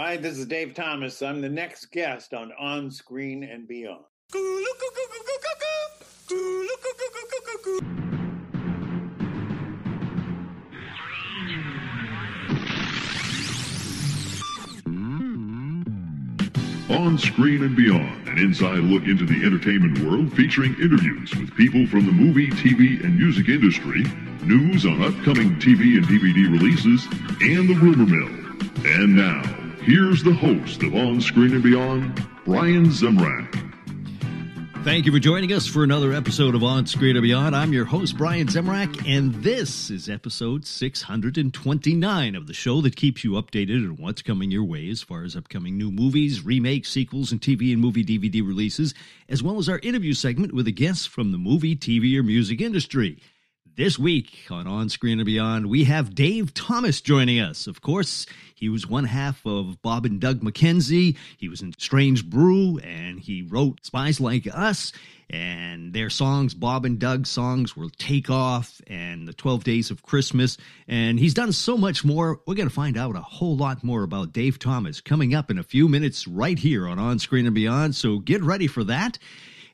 Hi, this is Dave Thomas. I'm the next guest on On Screen and Beyond. On Screen and Beyond, an inside look into the entertainment world featuring interviews with people from the movie, TV, and music industry, news on upcoming TV and DVD releases, and the rumor mill. And now, here's the host of On Screen and Beyond, Brian Zemrak. Thank you for joining us for another episode of On Screen and Beyond. I'm your host, Brian Zemrak, and this is episode 629 of the show that keeps you updated on what's coming your way as far as upcoming new movies, remakes, sequels, and TV and movie DVD releases, as well as our interview segment with a guest from the movie, TV, or music industry. This week on On Screen and Beyond, we have Dave Thomas joining us. Of course, he was one half of Bob and Doug McKenzie. He was in Strange Brew, and he wrote Spies Like Us. And their songs, Bob and Doug's songs, were Take Off and The 12 Days of Christmas. And he's done so much more. We're going to find out a whole lot more about Dave Thomas coming up in a few minutes right here on On Screen and Beyond. So get ready for that.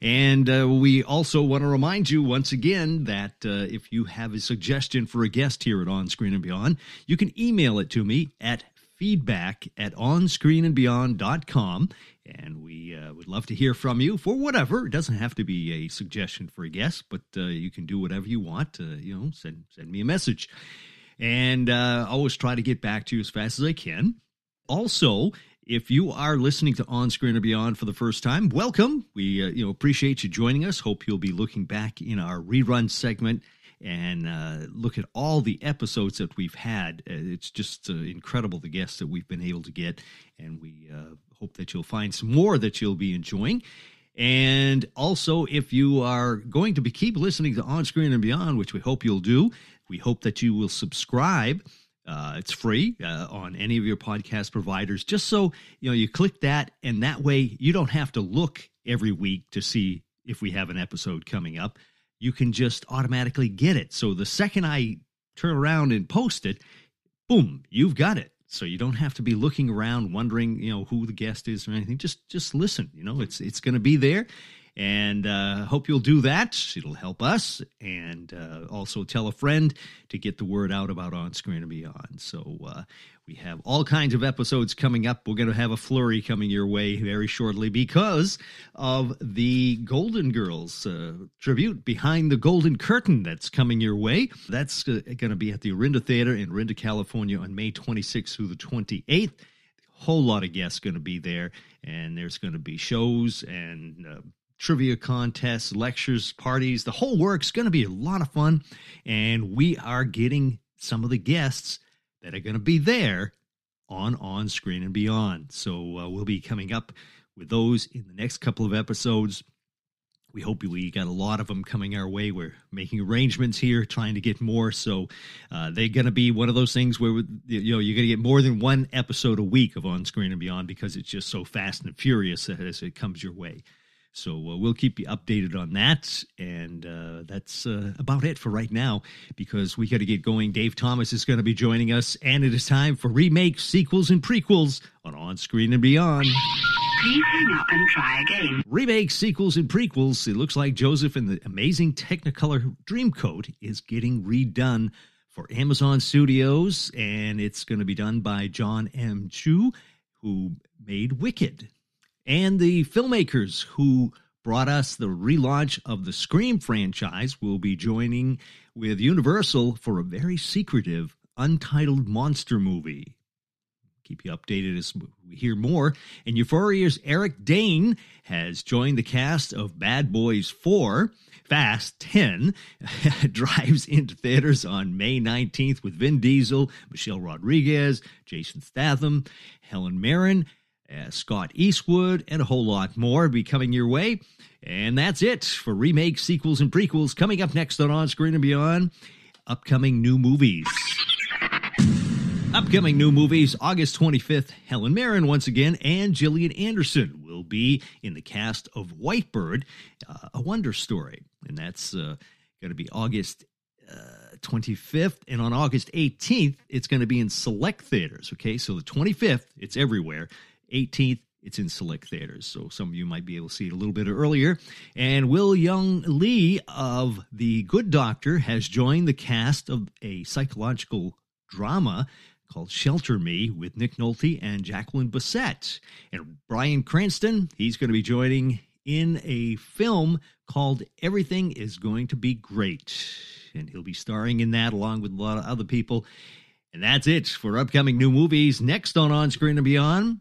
And uh, we also want to remind you once again that uh, if you have a suggestion for a guest here at On Screen and Beyond, you can email it to me at feedback at onscreenandbeyond.com. And we uh, would love to hear from you for whatever. It doesn't have to be a suggestion for a guest, but uh, you can do whatever you want. You know, send send me a message, and uh, always try to get back to you as fast as I can. Also, if you are listening to On Screen or Beyond for the first time, welcome. We uh, you know appreciate you joining us. Hope you'll be looking back in our rerun segment and uh, look at all the episodes that we've had. Uh, it's just uh, incredible the guests that we've been able to get, and we uh, hope that you'll find some more that you'll be enjoying. And also, if you are going to be keep listening to On Screen and Beyond, which we hope you'll do, we hope that you will subscribe uh, it's free uh, on any of your podcast providers. Just so you know, you click that, and that way you don't have to look every week to see if we have an episode coming up. You can just automatically get it. So the second I turn around and post it, boom, you've got it. So you don't have to be looking around wondering, you know, who the guest is or anything. Just just listen. You know, it's it's going to be there, and uh, hope you'll do that. It'll help us, and uh, also tell a friend to get the word out about On Screen and Beyond. So uh, we have all kinds of episodes coming up. We're going to have a flurry coming your way very shortly because of the Golden Girls uh, tribute behind the Golden Curtain that's coming your way. That's uh, going to be at the Orinda Theater in Orinda, California, on May 26th through the 28th whole lot of guests going to be there and there's going to be shows and uh, trivia contests, lectures, parties, the whole works. Going to be a lot of fun. And we are getting some of the guests that are going to be there on On Screen and Beyond. So uh, we'll be coming up with those in the next couple of episodes. We hope we got a lot of them coming our way. We're making arrangements here, trying to get more. So uh, they're going to be one of those things where you know you're going to get more than one episode a week of On Screen and Beyond because it's just so fast and furious as it comes your way. So uh, we'll keep you updated on that. And uh, that's uh, about it for right now because we got to get going. Dave Thomas is going to be joining us, and it is time for remakes, sequels, and prequels on On Screen and Beyond. Please hang up and try again. Remakes, sequels, and prequels. It looks like Joseph and the amazing Technicolor Dreamcoat is getting redone for Amazon Studios, and it's going to be done by John M. Chu, who made Wicked and the filmmakers who brought us the relaunch of the Scream franchise will be joining with Universal for a very secretive, untitled monster movie. Keep you updated as we hear more. And Euphoria's Eric Dane has joined the cast of Bad Boys 4. Fast 10 drives into theaters on May 19th with Vin Diesel, Michelle Rodriguez, Jason Statham, Helen Mirren, uh, Scott Eastwood, and a whole lot more be coming your way. And that's it for remakes, sequels, and prequels. Coming up next on On Screen and Beyond, upcoming new movies. Upcoming new movies, August 25th, Helen Mirren once again and Gillian Anderson will be in the cast of Whitebird, uh, a wonder story. And that's uh, going to be August uh, 25th. And on August 18th, it's going to be in select theaters. Okay. So the 25th, it's everywhere. 18th, it's in select theaters. So some of you might be able to see it a little bit earlier. And Will Yun Lee of The Good Doctor has joined the cast of a psychological drama called Shelter Me with Nick Nolte and Jacqueline Bisset. And Bryan Cranston, he's going to be joining in a film called Everything is Going to Be Great. And he'll be starring in that along with a lot of other people. And that's it for upcoming new movies. Next on On Screen and Beyond,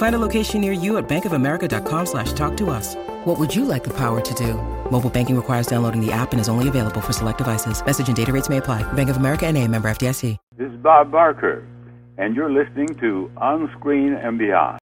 Find a location near you at bankofamerica.com slash talk to us. What would you like the power to do? Mobile banking requires downloading the app and is only available for select devices. Message and data rates may apply. Bank of America and a member FDIC. This is Bob Barker, and you're listening to On Screen and Beyond.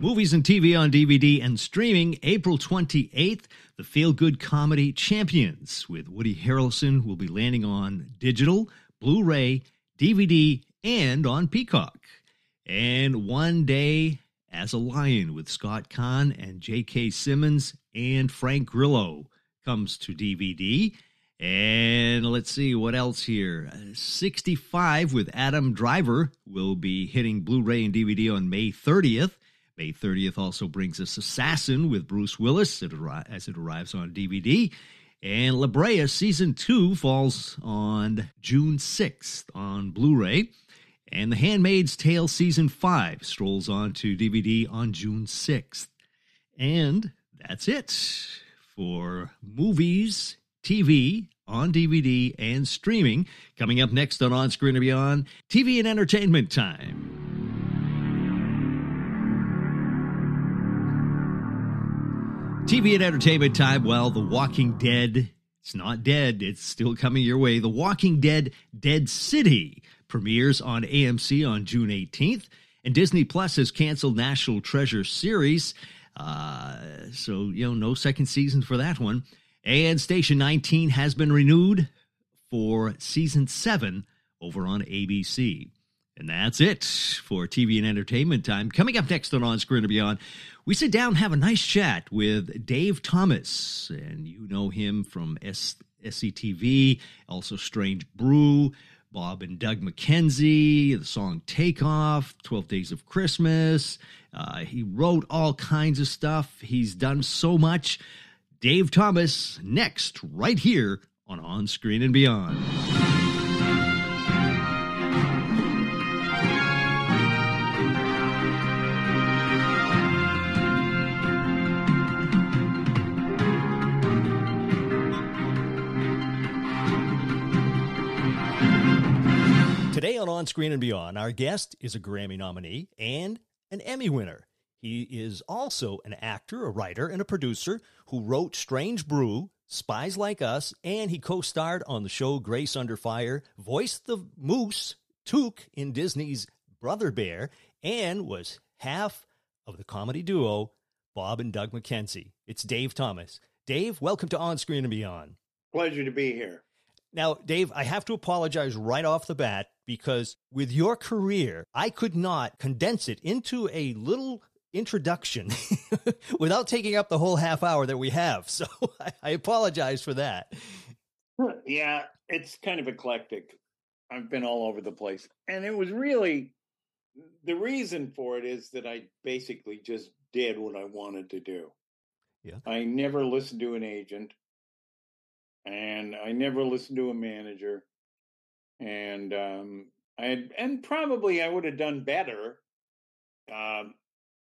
Movies and TV on DVD and streaming April 28th. The Feel Good Comedy Champions with Woody Harrelson will be landing on digital, Blu ray, DVD, and on Peacock. And One Day as a Lion with Scott Caan and J.K. Simmons and Frank Grillo comes to DVD. And let's see what else here. 65 with Adam Driver will be hitting Blu ray and DVD on May 30th. May 30th also brings us Assassin with Bruce Willis as it arrives on DVD. And La Brea Season 2 falls on June 6th on Blu ray. And The Handmaid's Tale Season 5 strolls on to DVD on June 6th. And that's it for movies, TV, on DVD, and streaming. Coming up next on On Screen and Beyond, TV and Entertainment Time. TV and entertainment time. Well, The Walking Dead, it's not dead. It's still coming your way. The Walking Dead Dead City premieres on AMC on June 18th. And Disney Plus has canceled National Treasure series. Uh, so, you know, no second season for that one. And Station 19 has been renewed for season seven over on ABC. And that's it for TV and entertainment time. Coming up next on On Screen and Beyond, we sit down and have a nice chat with Dave Thomas. And you know him from S- SCTV, also Strange Brew, Bob and Doug McKenzie, the song Takeoff, 12 Days of Christmas. Uh, he wrote all kinds of stuff. He's done so much. Dave Thomas, next, right here on On Screen and Beyond. Mm-hmm. Today on On Screen and Beyond, our guest is a Grammy nominee and an Emmy winner. He is also an actor, a writer, and a producer who wrote Strange Brew, Spies Like Us, and he co starred on the show Grace Under Fire, voiced the moose, Tuke, in Disney's Brother Bear, and was half of the comedy duo Bob and Doug McKenzie. It's Dave Thomas. Dave, welcome to On Screen and Beyond. Pleasure to be here. Now, Dave, I have to apologize right off the bat because with your career, I could not condense it into a little introduction without taking up the whole half hour that we have. So I, apologize for that. Yeah, it's kind of eclectic. I've been all over the place. And it was really the reason for it is that I basically just did what I wanted to do. Yeah. I never listened to an agent and I never listened to a manager. And um, I had, and probably I would have done better um,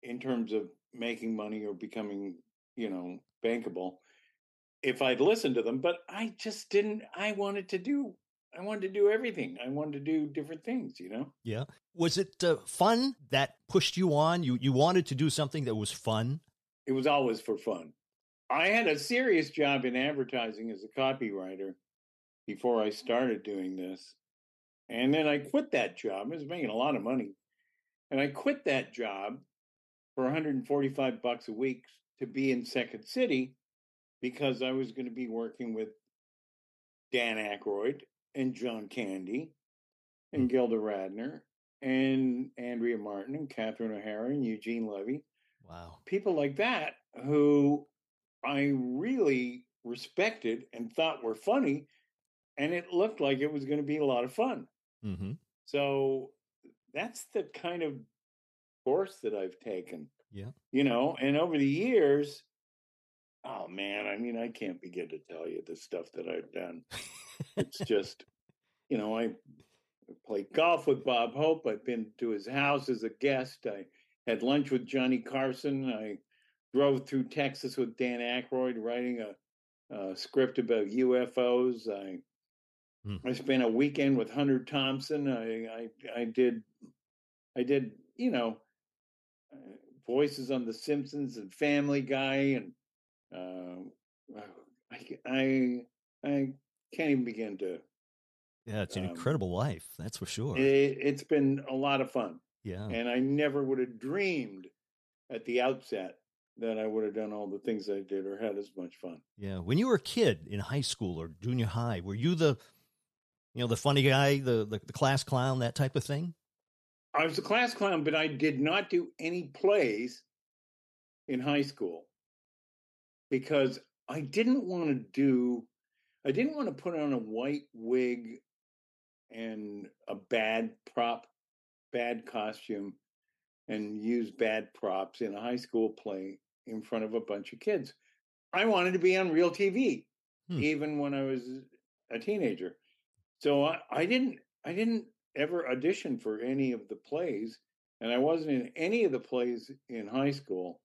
in terms of making money or becoming, you know, bankable if I'd listened to them. But I just didn't. I wanted to do. I wanted to do everything. I wanted to do different things. You know. Yeah. Was it uh, fun that pushed you on? You you wanted to do something that was fun. It was always for fun. I had a serious job in advertising as a copywriter before I started doing this. And then I quit that job. I was making a lot of money. And I quit that job for 145 bucks a week to be in Second City because I was going to be working with Dan Aykroyd and John Candy and mm. Gilda Radner and Andrea Martin and Catherine O'Hara and Eugene Levy. Wow. People like that who I really respected and thought were funny. And it looked like it was going to be a lot of fun. Mm-hmm. So that's the kind of course that I've taken. Yeah. You know, and over the years, oh man, I mean, I can't begin to tell you the stuff that I've done. it's just, you know, I played golf with Bob Hope. I've been to his house as a guest. I had lunch with Johnny Carson. I drove through Texas with Dan Aykroyd writing a, a script about UFOs. I Hmm. I spent a weekend with Hunter Thompson. I I, I did I did you know uh, voices on The Simpsons and Family Guy and uh, I I I can't even begin to. Yeah, it's an Um, incredible life. That's for sure. It, it's been a lot of fun, yeah. and I never would have dreamed at the outset that I would have done all the things I did or had as much fun. Yeah. When you were a kid in high school or junior high, were you the, you know, the funny guy, the the, the class clown, that type of thing? I was a class clown, but I did not do any plays in high school because I didn't want to do, I didn't want to put on a white wig and a bad prop, bad costume and use bad props in a high school play in front of a bunch of kids. I wanted to be on real TV, Hmm. even when I was a teenager. So I, I didn't I didn't ever audition for any of the plays, and I wasn't in any of the plays in high school.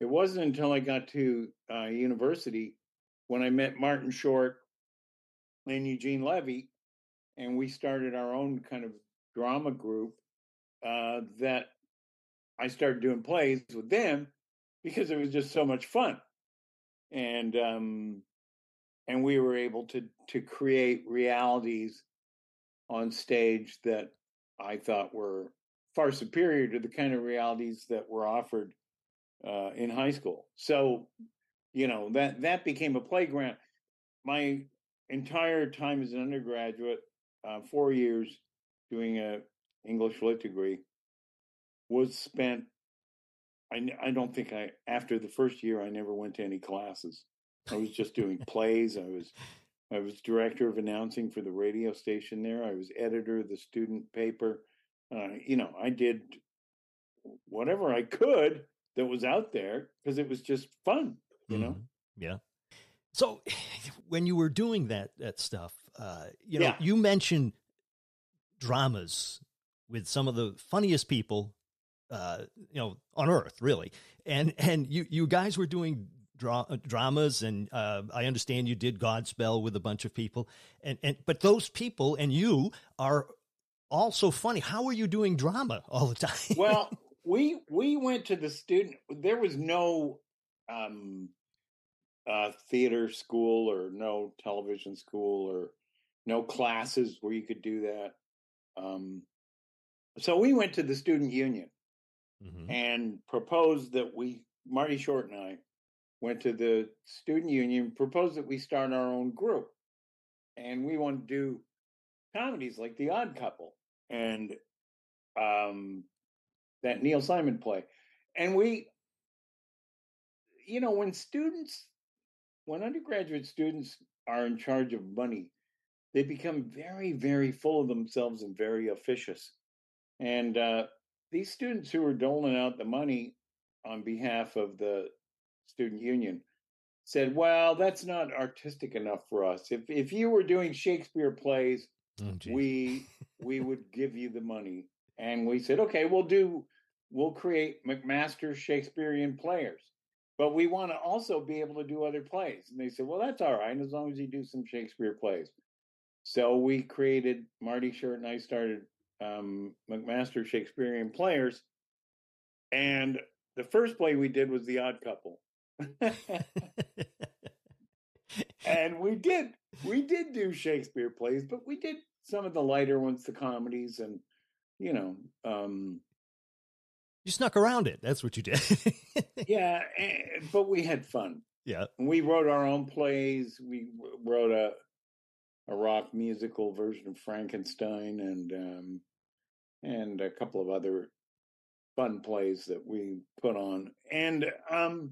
It wasn't until I got to uh, university when I met Martin Short and Eugene Levy, and we started our own kind of drama group uh, that I started doing plays with them because it was just so much fun, and um, and we were able to to create realities on stage that I thought were far superior to the kind of realities that were offered uh, in high school. So, you know that that became a playground. My entire time as an undergraduate, uh, four years doing a English lit degree, was spent. I I don't think I after the first year I never went to any classes. I was just doing plays. I was I was director of announcing for the radio station there. I was editor of the student paper. Uh, you know, I did whatever I could that was out there because it was just fun. You know, Mhm. Yeah. So when you were doing that that stuff, uh, you know, Yeah. you mentioned dramas with some of the funniest people, uh, you know, on earth, really. And and you you guys were doing dra- uh, dramas, and uh, I understand you did Godspell with a bunch of people, and and but those people and you are also funny. How are you doing drama all the time? well, we we went to the student. There was no um, uh, theater school or no television school or no classes where you could do that. Um, so we went to the student union Mhm. and proposed that we, Marty Short and I, went to the student union, proposed that we start our own group. And we want to do comedies like The Odd Couple and um, that Neil Simon play. And we, you know, when students, when undergraduate students are in charge of money, they become very, very full of themselves and very officious. And uh, these students who were doling out the money on behalf of the student union said, "Well, that's not artistic enough for us. If if you were doing Shakespeare plays, Oh, we we would give you the money." And we said, "Okay, we'll do we'll create McMaster Shakespearean players, but we want to also be able to do other plays." And they said, "Well, that's all right as long as you do some Shakespeare plays." So we created Marty Short and I started um, McMaster Shakespearean Players, and the first play we did was The Odd Couple, and we did we did do Shakespeare plays, but we did some of the lighter ones, the comedies, and you know, um, You snuck around it. That's what you did. yeah. eh, But we had fun. yeah. We wrote our own plays. We wrote a a rock musical version of Frankenstein, and um, and a couple of other fun plays that we put on, and um,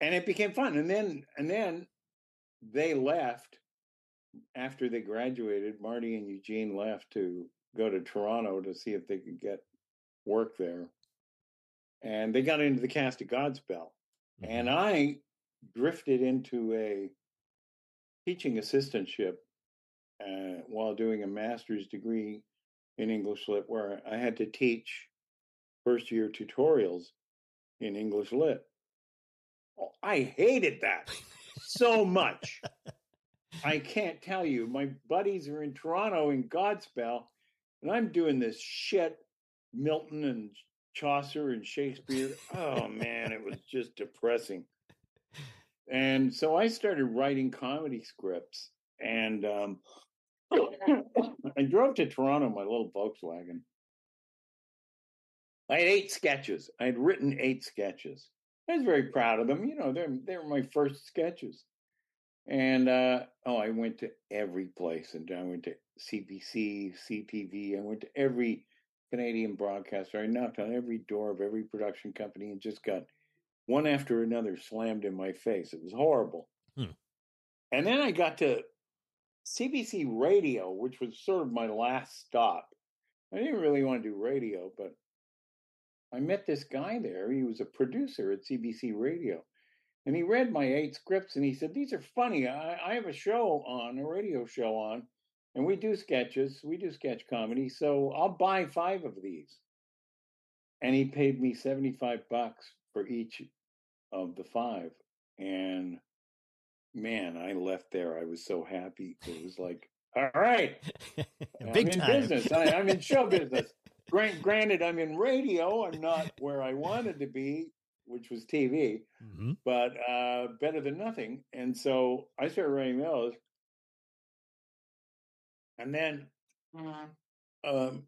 and it became fun. And then and then they left after they graduated. Marty and Eugene left to go to Toronto to see if they could get work there, and they got into the cast of Godspell and I drifted into a teaching assistantship uh, while doing a master's degree in English Lit, where I had to teach first year tutorials in English Lit. Oh, I hated that so much. I can't tell you. My buddies are in Toronto in Godspell, and I'm doing this shit, Milton and Chaucer and Shakespeare. Oh man, it was just depressing. And so I started writing comedy scripts, and um, I drove to Toronto in my little Volkswagen. I had eight sketches. I had written eight sketches. I was very proud of them. You know, they're they were my first sketches. And uh, oh, I went to every place, and I went to CBC, CTV. I went to every Canadian broadcaster. I knocked on every door of every production company and just got one after another slammed in my face. It was horrible. Hmm. And then I got to CBC Radio, which was sort of my last stop. I didn't really want to do radio, but I met this guy there. He was a producer at CBC Radio. And he read my eight scripts and he said, These are funny. I, I have a show on, a radio show on, and we do sketches, we do sketch comedy. So I'll buy five of these. And he paid me 75 bucks for each of the five. And man, I left there. I was so happy. It was like, all right, Big I'm in time. business. I, I'm in show business. Grant, granted, I'm in radio. I'm not where I wanted to be, which was TV, Mhm. but uh, better than nothing. And so I started writing those. And then um,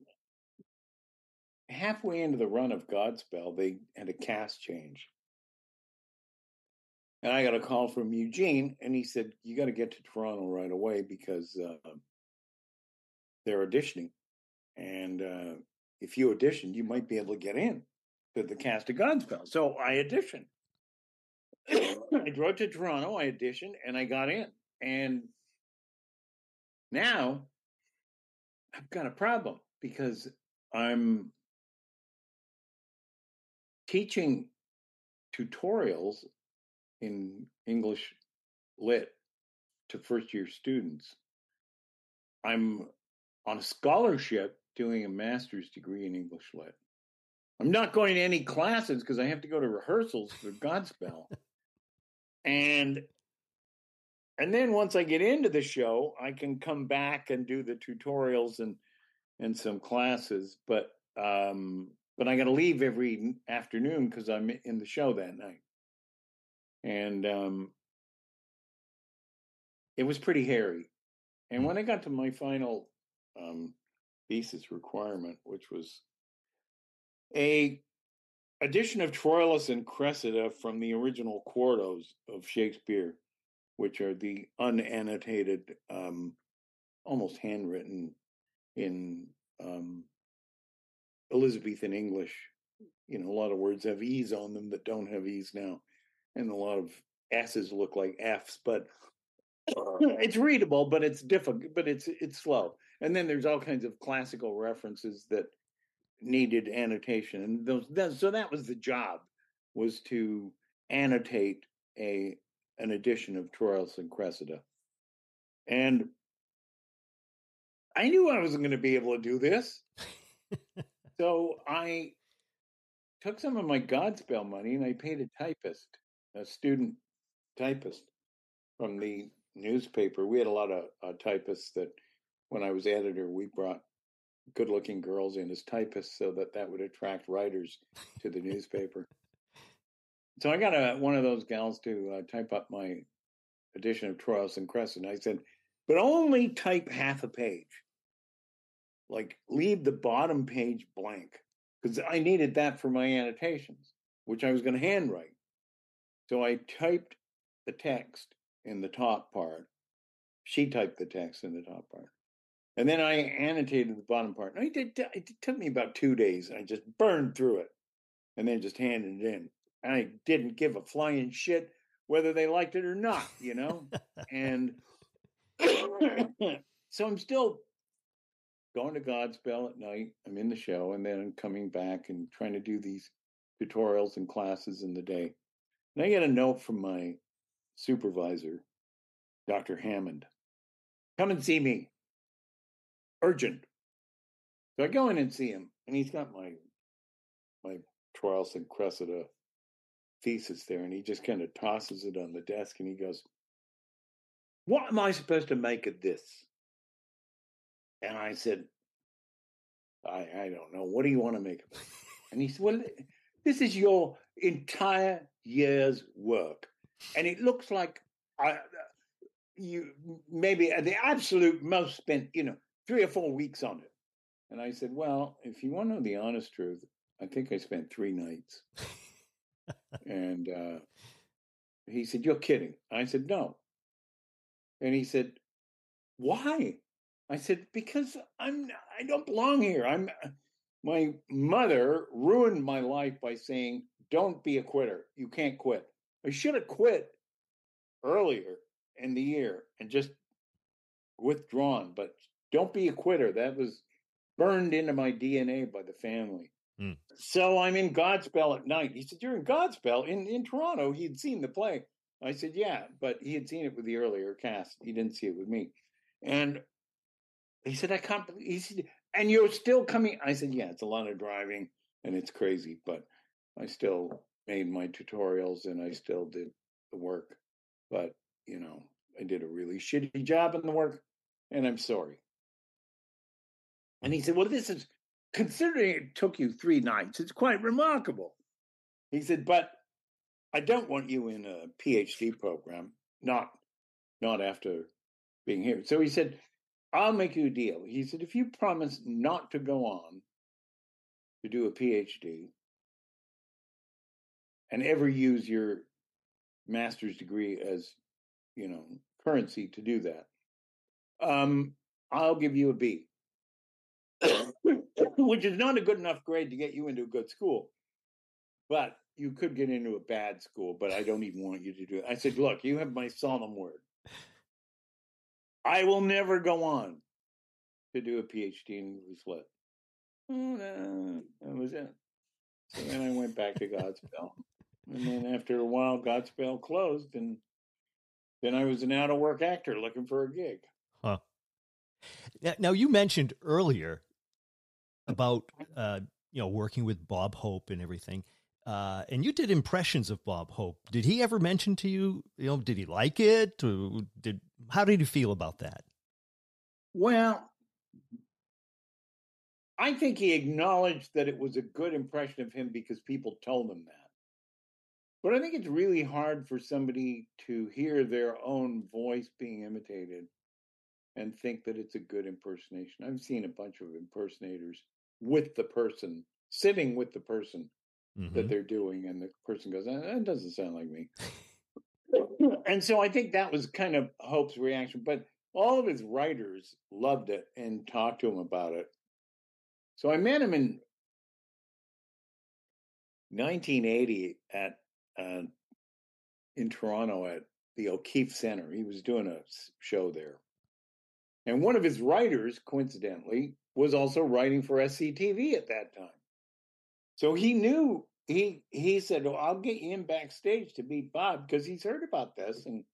halfway into the run of Godspell, they had a cast change. And I got a call from Eugene, and he said, You got to get to Toronto right away because uh, they're auditioning. And uh, if you audition, you might be able to get in to the cast of Godspell. So I auditioned. I drove to Toronto, I auditioned, and I got in. And now I've got a problem because I'm teaching tutorials in English lit to first year students. I'm on a scholarship doing a master's degree in English lit. I'm not going to any classes because I have to go to rehearsals for Godspell. and and then once I get into the show, I can come back and do the tutorials and and some classes, but um but I got to leave every afternoon because I'm in the show that night. And um it was pretty hairy. And when I got to my final um thesis requirement, which was a edition of Troilus and Cressida from the original quartos of Shakespeare, which are the unannotated, um, almost handwritten in um, Elizabethan English. You know, a lot of words have E's on them that don't have E's now, and a lot of S's look like F's, but uh, it's readable, but it's difficult, but it's it's slow. And then there's all kinds of classical references that needed annotation, and those that, so that was the job was to annotate a an edition of Troilus and Cressida, and I knew I wasn't going to be able to do this, so I took some of my Godspell money and I paid a typist, a student typist from the newspaper. We had a lot of uh, typists that, when I was editor, we brought good-looking girls in as typists so that that would attract writers to the newspaper. So I got a one of those gals to uh, type up my edition of Troilus and Cressida. I said, but only type half a page. Like leave the bottom page blank because I needed that for my annotations, which I was going to handwrite. So I typed the text in the top part. She typed the text in the top part. And then I annotated the bottom part. And I did, it took me about two days. I just burned through it and then just handed it in. I didn't give a flying shit whether they liked it or not, you know? and so I'm still going to Godspell at night. I'm in the show and then I'm coming back and trying to do these tutorials and classes in the day. And I get a note from my supervisor, Dr. Hammond. Come and see me. Urgent. So I go in and see him, and he's got my my Troilus and Cressida thesis there, and he just kind of tosses it on the desk and he goes, What am I supposed to make of this? And I said, I, I don't know. What do you want to make of it? And he said, Well, this is your entire year's work. And it looks like I, uh, you maybe at the absolute most spent, you know, three or four weeks on it. And I said, Well, if you want to know the honest truth, I think I spent three nights. and uh, he said, You're kidding. I said, No. And he said, Why? I said, Because I'm I don't belong here. I'm uh, my mother ruined my life by saying, Don't be a quitter. You can't quit. I should have quit earlier in the year and just withdrawn, but don't be a quitter. That was burned into my DNA by the family. Mm. So I'm in Godspell at night. He said, You're in Godspell in, in Toronto. He'd seen the play. I said, Yeah, but he had seen it with the earlier cast. He didn't see it with me. And he said, I can't believe he said, and you're still coming. I said, Yeah, it's a lot of driving and it's crazy, but I still made my tutorials and I still did the work. But, you know, I did a really shitty job in the work and I'm sorry. And he said, Well, this is considering it took you three nights, it's quite remarkable. He said, but I don't want you in a PhD program, not not after being here. So he said, I'll make you a deal. He said, if you promise not to go on to do a PhD and ever use your master's degree as, you know, currency to do that, um, I'll give you a B. which is not a good enough grade to get you into a good school. But you could get into a bad school, but I don't even want you to do it. I said, look, you have my solemn word. I will never go on to do a PhD in English Lit. Oh, no, that was it. So then I went back to Godspell. And then after a while, Godspell closed, and then I was an out of work actor looking for a gig. Huh. Now, you mentioned earlier about uh, you know working with Bob Hope and everything. Uh, and you did impressions of Bob Hope. Did he ever mention to you, you know, did he like it? Or did how did you feel about that? Well, I think he acknowledged that it was a good impression of him because people told him that. But I think it's really hard for somebody to hear their own voice being imitated and think that it's a good impersonation. I've seen a bunch of impersonators with the person, sitting with the person mm-hmm. that they're doing, and the person goes, "That doesn't sound like me." and so I think that was kind of Hope's reaction. But all of his writers loved it and talked to him about it. So I met him in 1980 at uh, in Toronto at the O'Keefe Center. He was doing a show there. And one of his writers, coincidentally, was also writing for SCTV at that time. So he knew he he said, well, I'll get him backstage to meet Bob because he's heard about this. And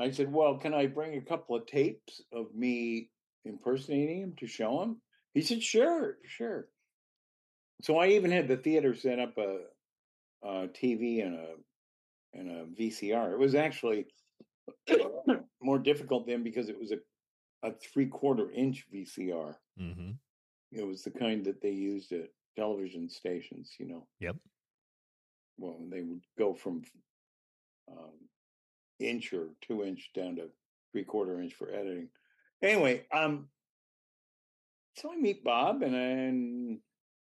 I said, Well, can I bring a couple of tapes of me impersonating him to show him? He said, Sure, sure. So I even had the theater set up a, a TV and a and a VCR. It was actually more difficult then because it was a a three quarter inch VCR. Mm-hmm. It was the kind that they used at television stations, you know. Yep. well, they would go from um, inch or two inch down to three quarter inch for editing. Anyway, um, so I meet Bob, and and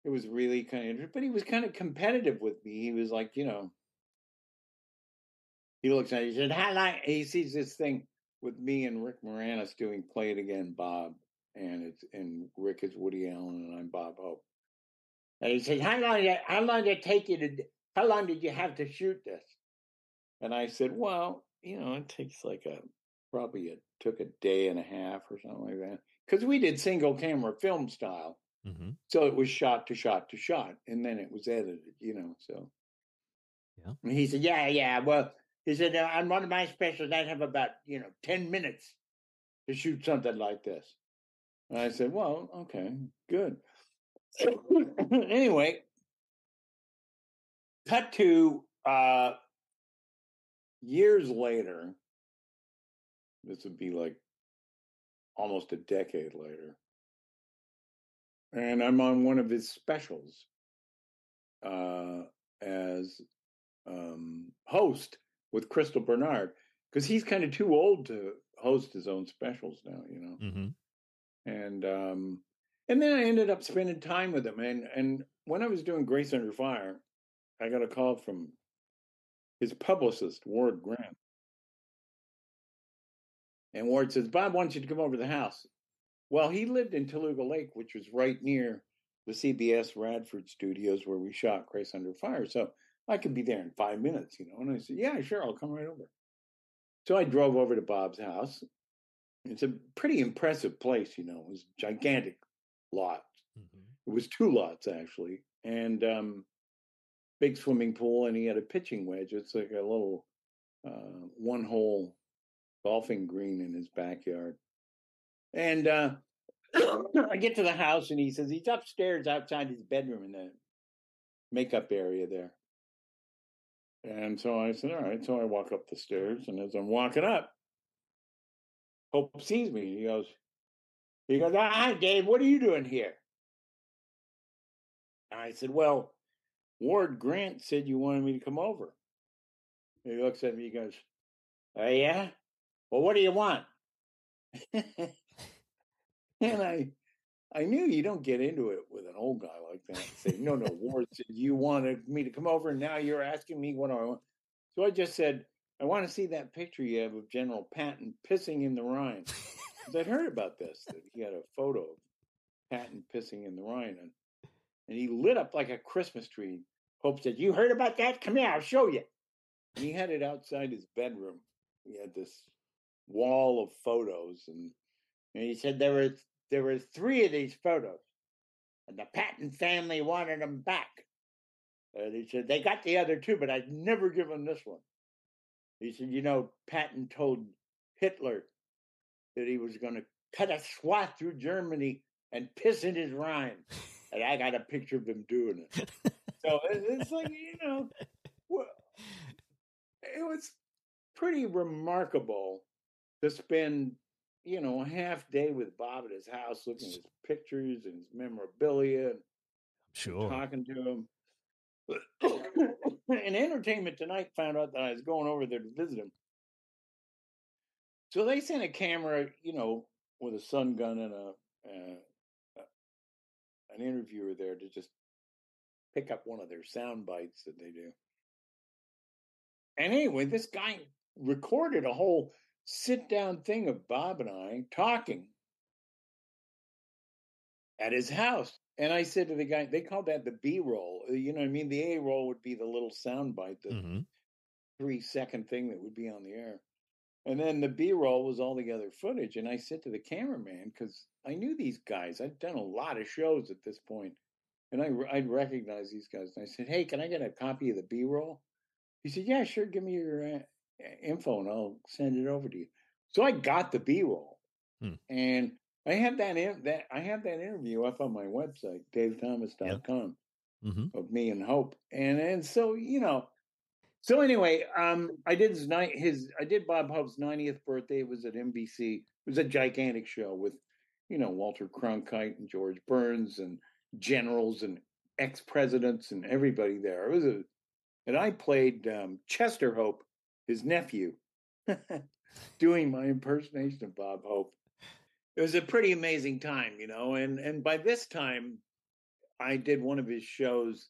it was really kind of interesting. But he was kind of competitive with me. He was like, you know, he looks at it, he said, "How long?" He sees this thing with me and Rick Moranis doing "Play It Again, Bob," and it's and Rick is Woody Allen, and I'm Bob Hope. And he said, "How long? Did, how long did it take you to? How long did you have to shoot this?" And I said, "Well, you know, it takes like a probably it took a day and a half or something like that because we did single camera film style, Mm-hmm. so it was shot to shot to shot, and then it was edited, you know. So, Yeah. And he said, "Yeah, yeah." Well, he said on one of my specials, I'd have about you know ten minutes to shoot something like this. And I said, "Well, okay, good." anyway, cut to uh, years later. This would be like almost a decade later. And I'm on one of his specials uh, as um, host with Crystal Bernard because he's kind of too old to host his own specials now, you know Mm-hmm. and um and then I ended up spending time with him and and when I was doing Grace Under Fire, I got a call from his publicist, Ward Grant. And Ward says, Bob wants you to come over to the house. Well, he lived in Toluca Lake, which was right near the CBS Radford studios where we shot Grace Under Fire. So I could be there in five minutes, you know. And I said, Yeah, sure, I'll come right over. So I drove over to Bob's house. It's a pretty impressive place, you know. It was gigantic lot. Mm-hmm. It was two lots actually, and um, big swimming pool, and he had a pitching wedge. It's like a little uh, one-hole golfing green in his backyard. And uh, I get to the house, and he says he's upstairs outside his bedroom in the makeup area there. And so I said, "All right." So I walk up the stairs, and as I'm walking up, Hope sees me. He goes, he goes, "Ah, "Hi, Dave. What are you doing here?" And I said, "Well, Ward Grant said you wanted me to come over." He looks at me. He goes, "Oh yeah. Well, what do you want?" and I, I knew you don't get into it with an old guy like that. And say, "No, no." Ward said you wanted me to come over, and now you're asking me what I want. So I just said, "I want to see that picture you have of General Patton pissing in the Rhine." I'd heard about this that he had a photo of Patton pissing in the Rhine, and and he lit up like a Christmas tree. Hope said, "You heard about that? Come here, I'll show you." And he had it outside his bedroom. He had this wall of photos, and and he said there were there were three of these photos, and the Patton family wanted them back. And he said they got the other two, but I'd never give them this one. He said, you know, Patton told Hitler that he was going to cut a swath through Germany and piss in his Rhine. And I got a picture of him doing it. So it's like, you know, it was pretty remarkable to spend, you know, a half day with Bob at his house looking at his pictures and his memorabilia and Sure. talking to him. and Entertainment Tonight found out that I was going over there to visit him. So they sent a camera, you know, with a sun gun and a uh, an interviewer there to just pick up one of their sound bites that they do. And anyway, this guy recorded a whole sit down thing of Bob and I talking at his house. And I said to the guy, they called that the B roll. You know what I mean? The A roll would be the little sound bite, the hmm three second thing that would be on the air. And then the B roll was all the other footage. And I said to the cameraman, because I knew these guys, I'd done a lot of shows at this point, and I, I'd recognize these guys. And I said, Hey, can I get a copy of the B roll? He said, Yeah, sure. Give me your uh, info and I'll send it over to you. So I got the B roll. Hmm. And I have that, in, that I have that interview up on my website, davethomas.com hmm of me and Hope. And and so, you know, so anyway, um, I did his night his I did Bob Hope's 90th birthday. It was at NBC. It was a gigantic show with, you know, Walter Cronkite and George Burns and generals and ex presidents and everybody there. It was a and I played um, Chester Hope, his nephew, doing my impersonation of Bob Hope. It was a pretty amazing time, you know. And and by this time, I did one of his shows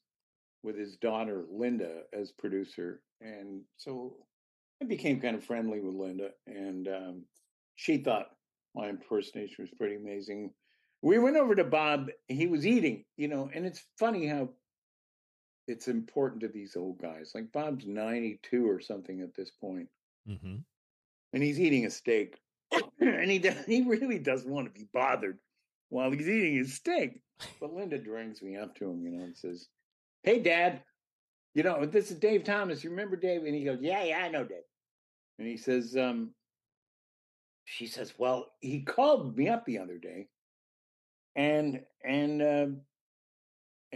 with his daughter Linda as producer, and so I became kind of friendly with Linda, and um, she thought my impersonation was pretty amazing. We went over to Bob. He was eating, you know, and it's funny how it's important to these old guys. Like Bob's 92 or something at this point, Mm-hmm. and he's eating a steak. and he does, he really doesn't want to be bothered while he's eating his steak. But Linda brings me up to him, you know, and says, Hey, Dad, you know, this is Dave Thomas. You remember Dave? And he goes, Yeah, yeah, I know Dave. And he says, um, She says, Well, he called me up the other day and, and, uh,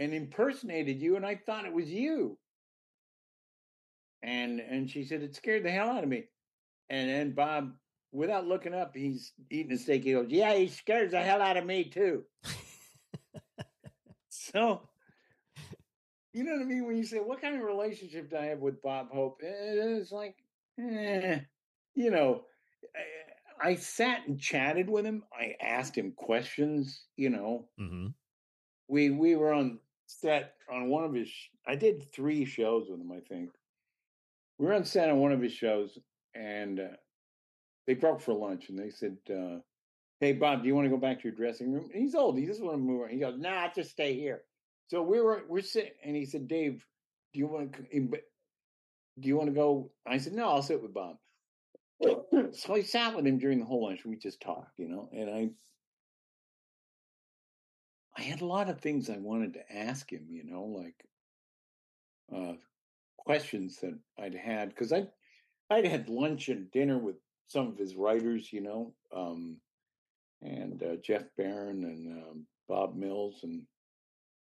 and impersonated you, and I thought it was you. And and she said it scared the hell out of me. And then Bob, without looking up, he's eating a steak. He goes, "Yeah, he scares the hell out of me too." so, you know what I mean? When you say, "What kind of relationship do I have with Bob Hope?" Eh, It's like, eh, you know, I, I sat and chatted with him. I asked him questions. You know, Mm-hmm. we we were on set on one of his i did three shows with him i think. We were on set on one of his shows and uh, they broke for lunch and they said uh, hey bob do you want to go back to your dressing room? And he's old he doesn't want to move around. he goes nah I'll just stay here. So we were we're sitting and he said dave do you want to do you want to go? I said no i'll sit with bob. So i sat with him during the whole lunch we just talked you know and i I had a lot of things I wanted to ask him, you know, like uh, questions that I'd had because I I'd had lunch and dinner with some of his writers, you know, um, and uh, Jeff Barron and um, Bob Mills and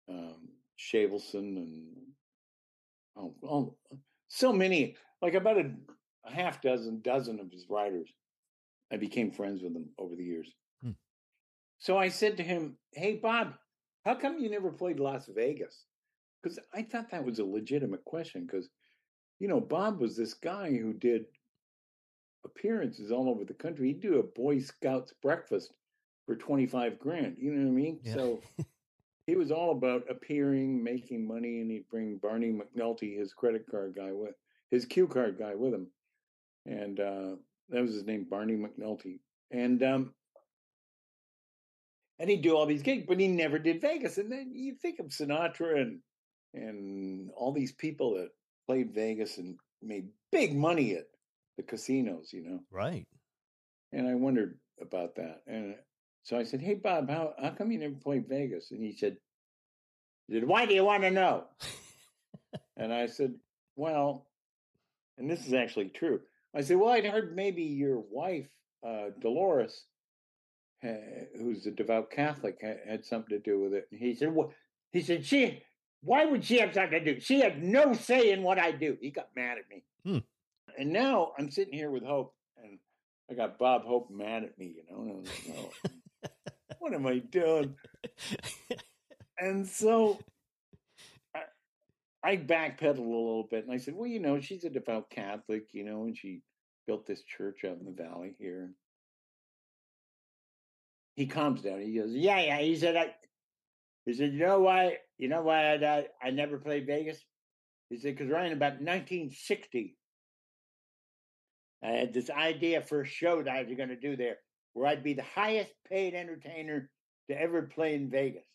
um, Shavelson and oh, oh, so many, like about a, a half dozen, dozen of his writers. I became friends with them over the years. So I said to him, Hey, Bob, how come you never played Las Vegas? Because I thought that was a legitimate question. Because, you know, Bob was this guy who did appearances all over the country. He'd do a Boy Scouts breakfast for 25 grand. You know what I mean? Yeah. So he was all about appearing, making money, and he'd bring Barney McNulty, his credit card guy, with his cue card guy with him. And uh, that was his name, Barney McNulty. And um, and he'd do all these gigs, but he never did Vegas. And then you think of Sinatra and and all these people that played Vegas and made big money at the casinos, you know. Right. And I wondered about that. And so I said, Hey Bob, how how come you never played Vegas? And he said, he said, Why do you want to know? and I said, Well, and this is actually true. I said, Well, I'd heard maybe your wife, uh, Dolores, uh, who's a devout Catholic, had, had something to do with it. And he said, Well, he said, She, why would she have something to do? She had no say in what I do. He got mad at me. Hmm. And now I'm sitting here with Hope, and I got Bob Hope mad at me, you know. And like, oh, what am I doing? And so I, I backpedaled a little bit, and I said, "Well, you know, she's a devout Catholic, you know, and she built this church out in the valley here." He calms down. He goes, "Yeah, yeah." He said, "I." He said, "You know why? You know why I I, I never played Vegas?" He said, "Because right in about 1960, I had this idea for a show that I was going to do there, where I'd be the highest paid entertainer to ever play in Vegas."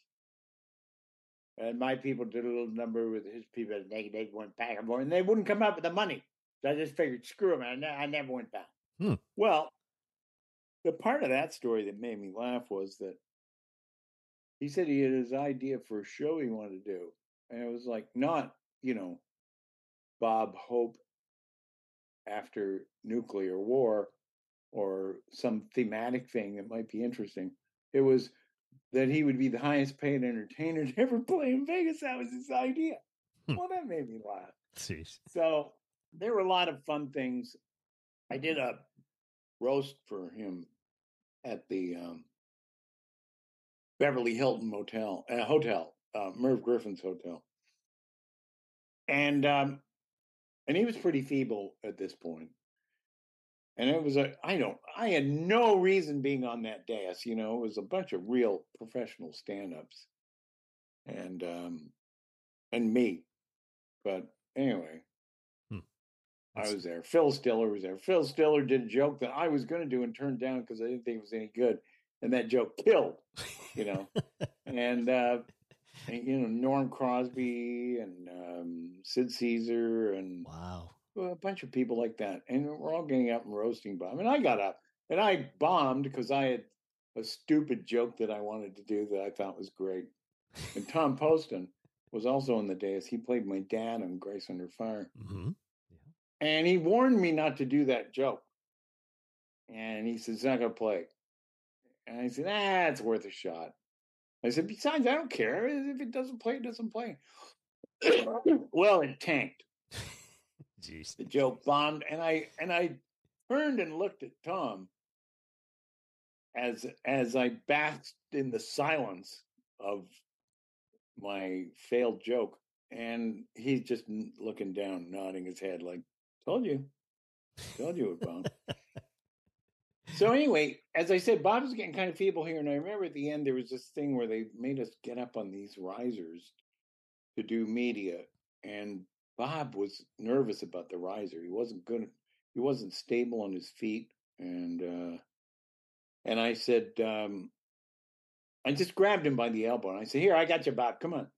And my people did a little number with his people. and They, they went back and forth, and they wouldn't come up with the money. So I just figured, screw them. I, ne- I never went back. Hmm. Well, the part of that story that made me laugh was that he said he had his idea for a show he wanted to do. And it was like, not, you know, Bob Hope after nuclear war or some thematic thing that might be interesting. It was that he would be the highest paid entertainer to ever play in Vegas. That was his idea. Hmm. Well, that made me laugh. Jeez. So there were a lot of fun things. I did a roast for him at the um, Beverly Hilton Motel uh, Hotel, uh, Merv Griffin's hotel, and um, and he was pretty feeble at this point. And it was a, I don't, I had no reason being on that dais. You know, it was a bunch of real professional stand-ups, and um, and me. But anyway. I was there. Phyllis Diller was there. Phyllis Diller did a joke that I was going to do and turned down because I didn't think it was any good, and that joke killed. You know, and uh, and, you know Norm Crosby and um, Sid Caesar and wow. a bunch of people like that, and we're all getting up and roasting Bob. And I got up and I bombed because I had a stupid joke that I wanted to do that I thought was great. And Tom Poston was also on the dais. He played my dad on Grace Under Fire, hmm and he warned me not to do that joke. And he said, "It's not going to play." And I said, "Ah, it's worth a shot." I said, "Besides, I don't care if it doesn't play. It doesn't play." well, it tanked. Jeez. the joke bombed and i and i turned and looked at tom as as i basked in the silence of my failed joke and he's just looking down nodding his head like told you told you it bombed so anyway as i said bob was getting kind of feeble here and i remember at the end there was this thing where they made us get up on these risers to do media and Bob was nervous about the riser. He wasn't good. He wasn't stable on his feet, and uh, and I said, um, I just grabbed him by the elbow and I said, "Here, I got you, Bob. Come on."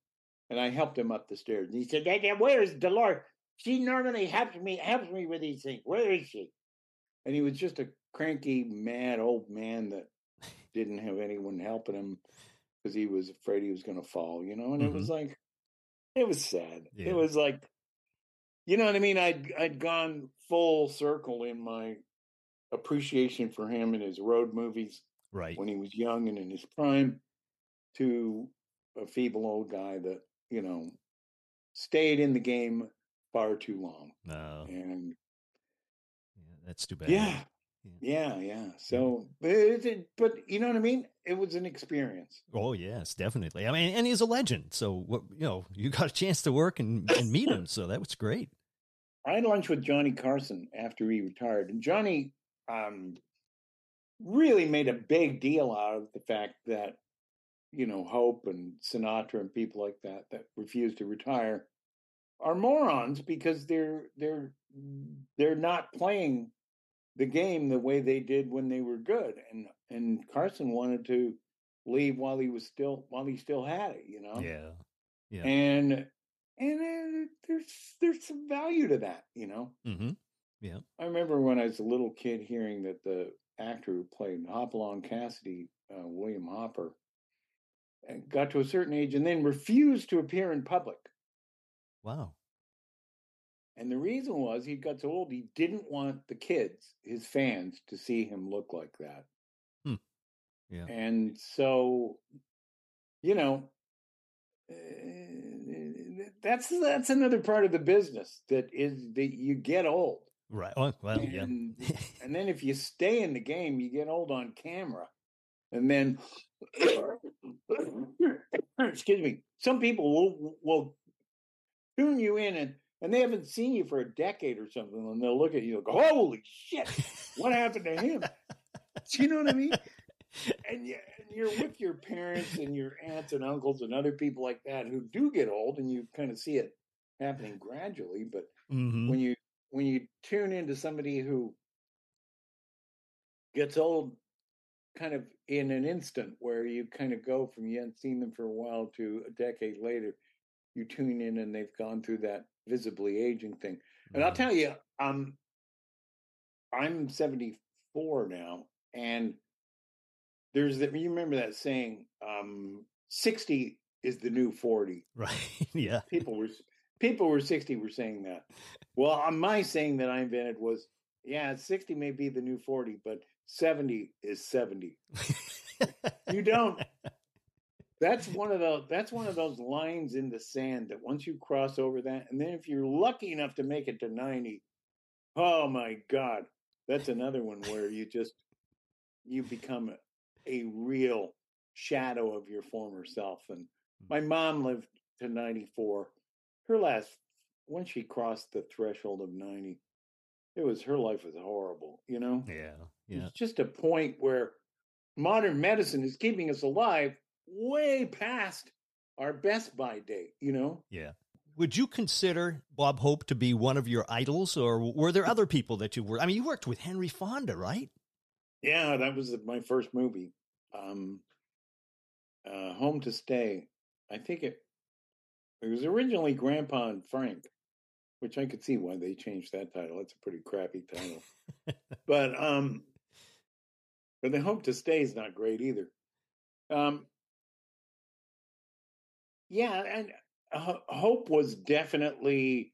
And I helped him up the stairs. And he said, "Dad, Dad, "Where's Dolores? She normally helps me helps me with these things. Where is she?" And he was just a cranky, mad old man that didn't have anyone helping him because he was afraid he was going to fall. You know, and it was mm-hmm. like, it was sad. Yeah. It was like you know what I mean? I'd I'd gone full circle in my appreciation for him and his road movies Right. when he was young and in his prime to a feeble old guy that, you know, stayed in the game far too long. No. And Yeah, that's too bad. yeah. Yeah, yeah. So, but, it, but you know what I mean? It was an experience. Oh yes, definitely. I mean, and he's a legend. So what you know, you got a chance to work and, and meet him. So that was great. I had lunch with Johnny Carson after he retired, and Johnny um, really made a big deal out of the fact that you know Hope and Sinatra and people like that that refused to retire are morons because they're they're they're not playing the game the way they did when they were good, and and Carson wanted to leave while he was still while he still had it, you know. Yeah. Yeah. And and uh, there's there's some value to that, you know. Mm-hmm. Yeah. I remember when I was a little kid hearing that the actor who played Hopalong Cassidy, uh, William Hopper, uh, got to a certain age and then refused to appear in public. Wow. And the reason was he got so old he didn't want the kids, his fans, to see him look like that. Hmm. Yeah. And so, you know, uh, that's that's another part of the business that is that you get old. Right. Oh, well, yeah. And, and then if you stay in the game, you get old on camera. And then, excuse me, some people will will tune you in and and they haven't seen you for a decade or something, and they'll look at you and go, "Holy shit, what happened to him?" Do you know what I mean? And, you, and you're with your parents and your aunts and uncles and other people like that who do get old, and you kind of see it happening gradually. But hmm when you when you tune into somebody who gets old kind of in an instant where you kind of go from you haven't seen them for a while to a decade later you tune in and they've gone through that visibly aging thing. And i'll tell you um i'm 74 now and there's that you remember that saying um 60 is the new 40 Right. yeah. people were people were 60 were saying that. Well my saying that i invented was yeah 60 may be the new 40 but 70 is 70 you don't that's one of those that's one of those lines in the sand that once you cross over that and then if you're lucky enough to make it to 90 oh my god that's another one where you just you become a, a real shadow of your former self and hmm. my mom lived to 94 her last when she crossed the threshold of 90, it was her life was horrible, you know? Yeah. Yeah. It's just a point where modern medicine is keeping us alive way past our best by date, you know? Yeah. Would you consider Bob Hope to be one of your idols, or were there other people that you were? I mean, you worked with Henry Fonda, right? Yeah, that was my first movie. Um, uh, Home to Stay. I think it it was originally Grandpa and Frank, which I could see why they changed that title. It's a pretty crappy title. but um but the Home to Stay is not great either. Um yeah, and uh, Hope was definitely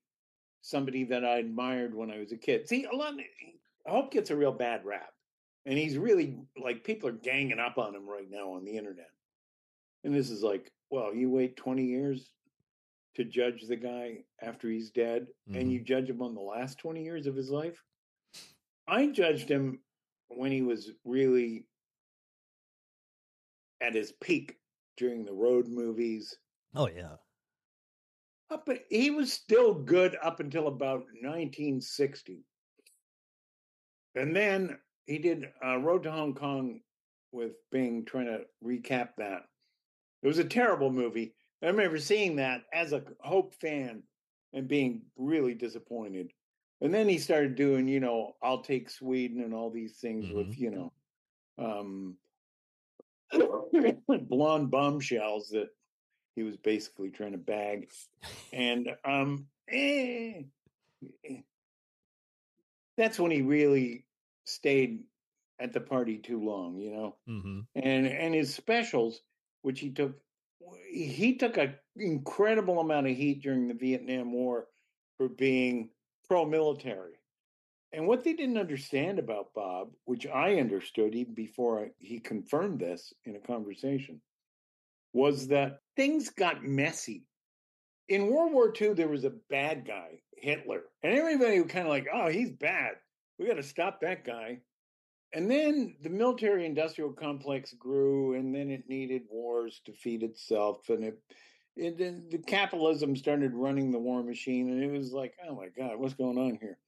somebody that I admired when I was a kid. See, a lot of, Hope gets a real bad rap. And he's really like people are ganging up on him right now on the internet. And this is like, well, you wait 20 years to judge the guy after he's dead, Mhm. and you judge him on the last 20 years of his life. I judged him when he was really at his peak during the road movies. Oh yeah. Up, he was still good up until about 1960. And then he did uh, Road to Hong Kong with Bing, trying to recap that. It was a terrible movie. I remember seeing that as a Hope fan and being really disappointed. And then he started doing, you know, I'll take Sweden and all these things with, you know, um, blonde bombshells that he was basically trying to bag. And um, eh, eh, that's when he really stayed at the party too long, you know Mm-hmm. and and his specials, which he took, he took an incredible amount of heat during the Vietnam War for being pro-military. And what they didn't understand about Bob, which I understood even before I, he confirmed this in a conversation, was that things got messy. In World War II, there was a bad guy, Hitler, and everybody was kind of like, "Oh, he's bad. We got to stop that guy." And then the military industrial complex grew, and then it needed wars to feed itself. And it, it then the capitalism started running the war machine, and it was like, oh my God, what's going on here?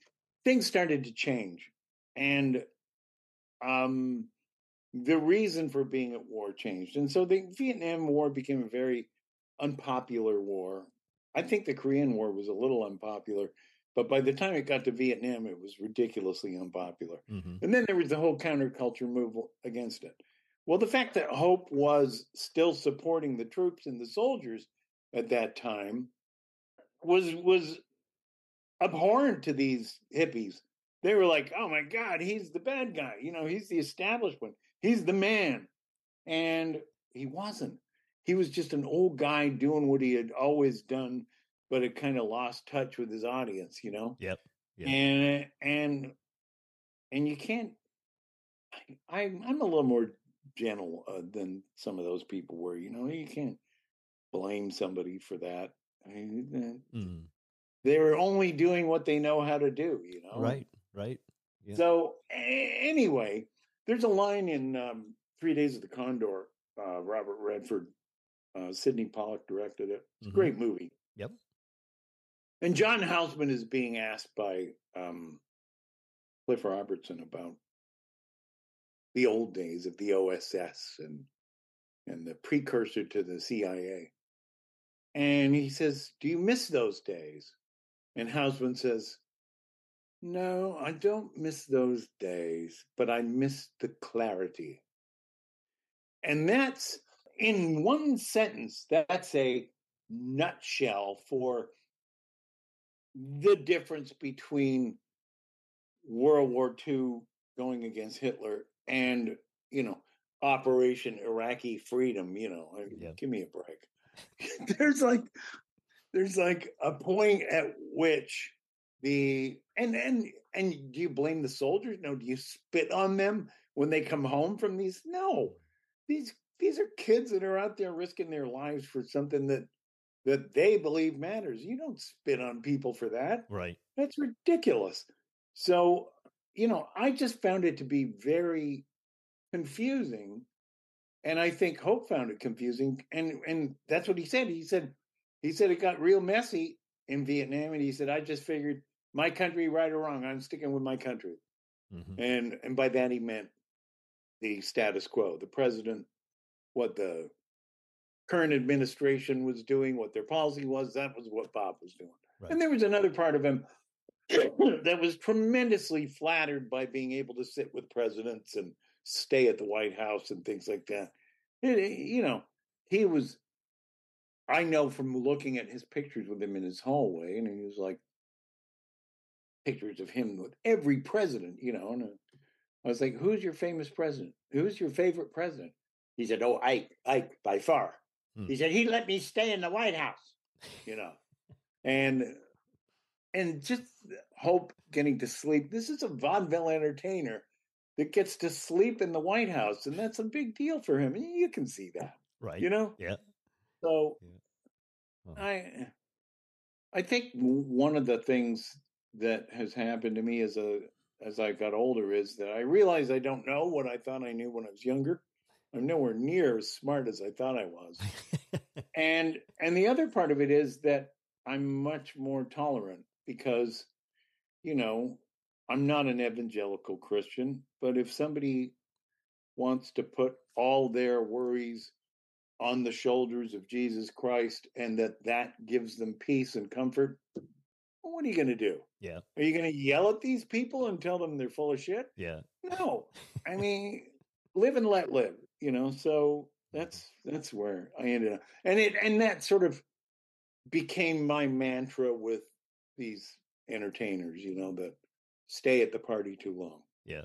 Things started to change. And um, the reason for being at war changed. And so the Vietnam War became a very unpopular war. I think the Korean War was a little unpopular, but by the time it got to Vietnam, it was ridiculously unpopular. Mm-hmm. And then there was the whole counterculture move against it. Well, the fact that Hope was still supporting the troops and the soldiers at that time was was abhorrent to these hippies. They were like, "Oh my God, he's the bad guy. You know, he's the establishment. He's the man," and he wasn't. He was just an old guy doing what he had always done, but had kind of lost touch with his audience. You know Yep. Yeah. and and and you can't I, I'm a little more gentle uh, than some of those people were. You know, you can't blame somebody for that. I mean, Mm. they're only doing what they know how to do. You know, Right. Right. Yeah. So anyway, there's a line in um, Three Days of the Condor. Uh, Robert Redford, uh, Sydney Pollack directed it. It's a great movie. Yep. And John Houseman is being asked by um, Cliff Robertson about the old days of the OSS and and the precursor to the CIA. And he says, "Do you miss those days?" And Houseman says, "No, I don't miss those days, but I miss the clarity." And that's in one sentence, that's a nutshell for the difference between World War II going against Hitler and, you know, Operation Iraqi Freedom, you know, I- Yeah. give me a break. there's like there's like a point at which the and and and do you blame the soldiers? No, do you spit on them when they come home from these? No. These these are kids that are out there risking their lives for something that that they believe matters. You don't spit on people for that. Right. That's ridiculous. So, you know, I just found it to be very confusing. And I think Hope found it confusing. And and that's what he said. He said he said it got real messy in Vietnam, and he said, "I just figured my country, right or wrong, I'm sticking with my country." Mhm. and and by that he meant the status quo the president what the current administration was doing what their policy was that was what bob was doing Right. and there was another part of him that was tremendously flattered by being able to sit with presidents and stay at the white house and things like that It- it- you know he was i know from looking at his pictures with him in his hallway and he was like pictures of him with every president, you know. And uh, I was like, "Who's your famous president? Who's your favorite president?" He said, "Oh, Ike, Ike by far." Hmm. He said he let me stay in the White House, you know, and and just hope getting to sleep. This is a vaudeville entertainer that gets to sleep in the White House, and that's a big deal for him. You can see that, Right. you know. Yeah. So Uh-huh. I I think one of the things that has happened to me as a as I got older is that I realize I don't know what I thought I knew when I was younger. I'm mm-hmm. nowhere near as smart as I thought I was. and and the other part of it is that I'm much more tolerant because you know, I'm not an evangelical Christian, but if somebody wants to put all their worries on the shoulders of Jesus Christ and that that gives them peace and comfort, well, what are you going to do? Yeah. Are you going to yell at these people and tell them they're full of shit? yeah. No. I mean, live and let live, you know. So that's that's where I ended up. And it and that sort of became my mantra with these entertainers, you know, that stay at the party too long. Yeah.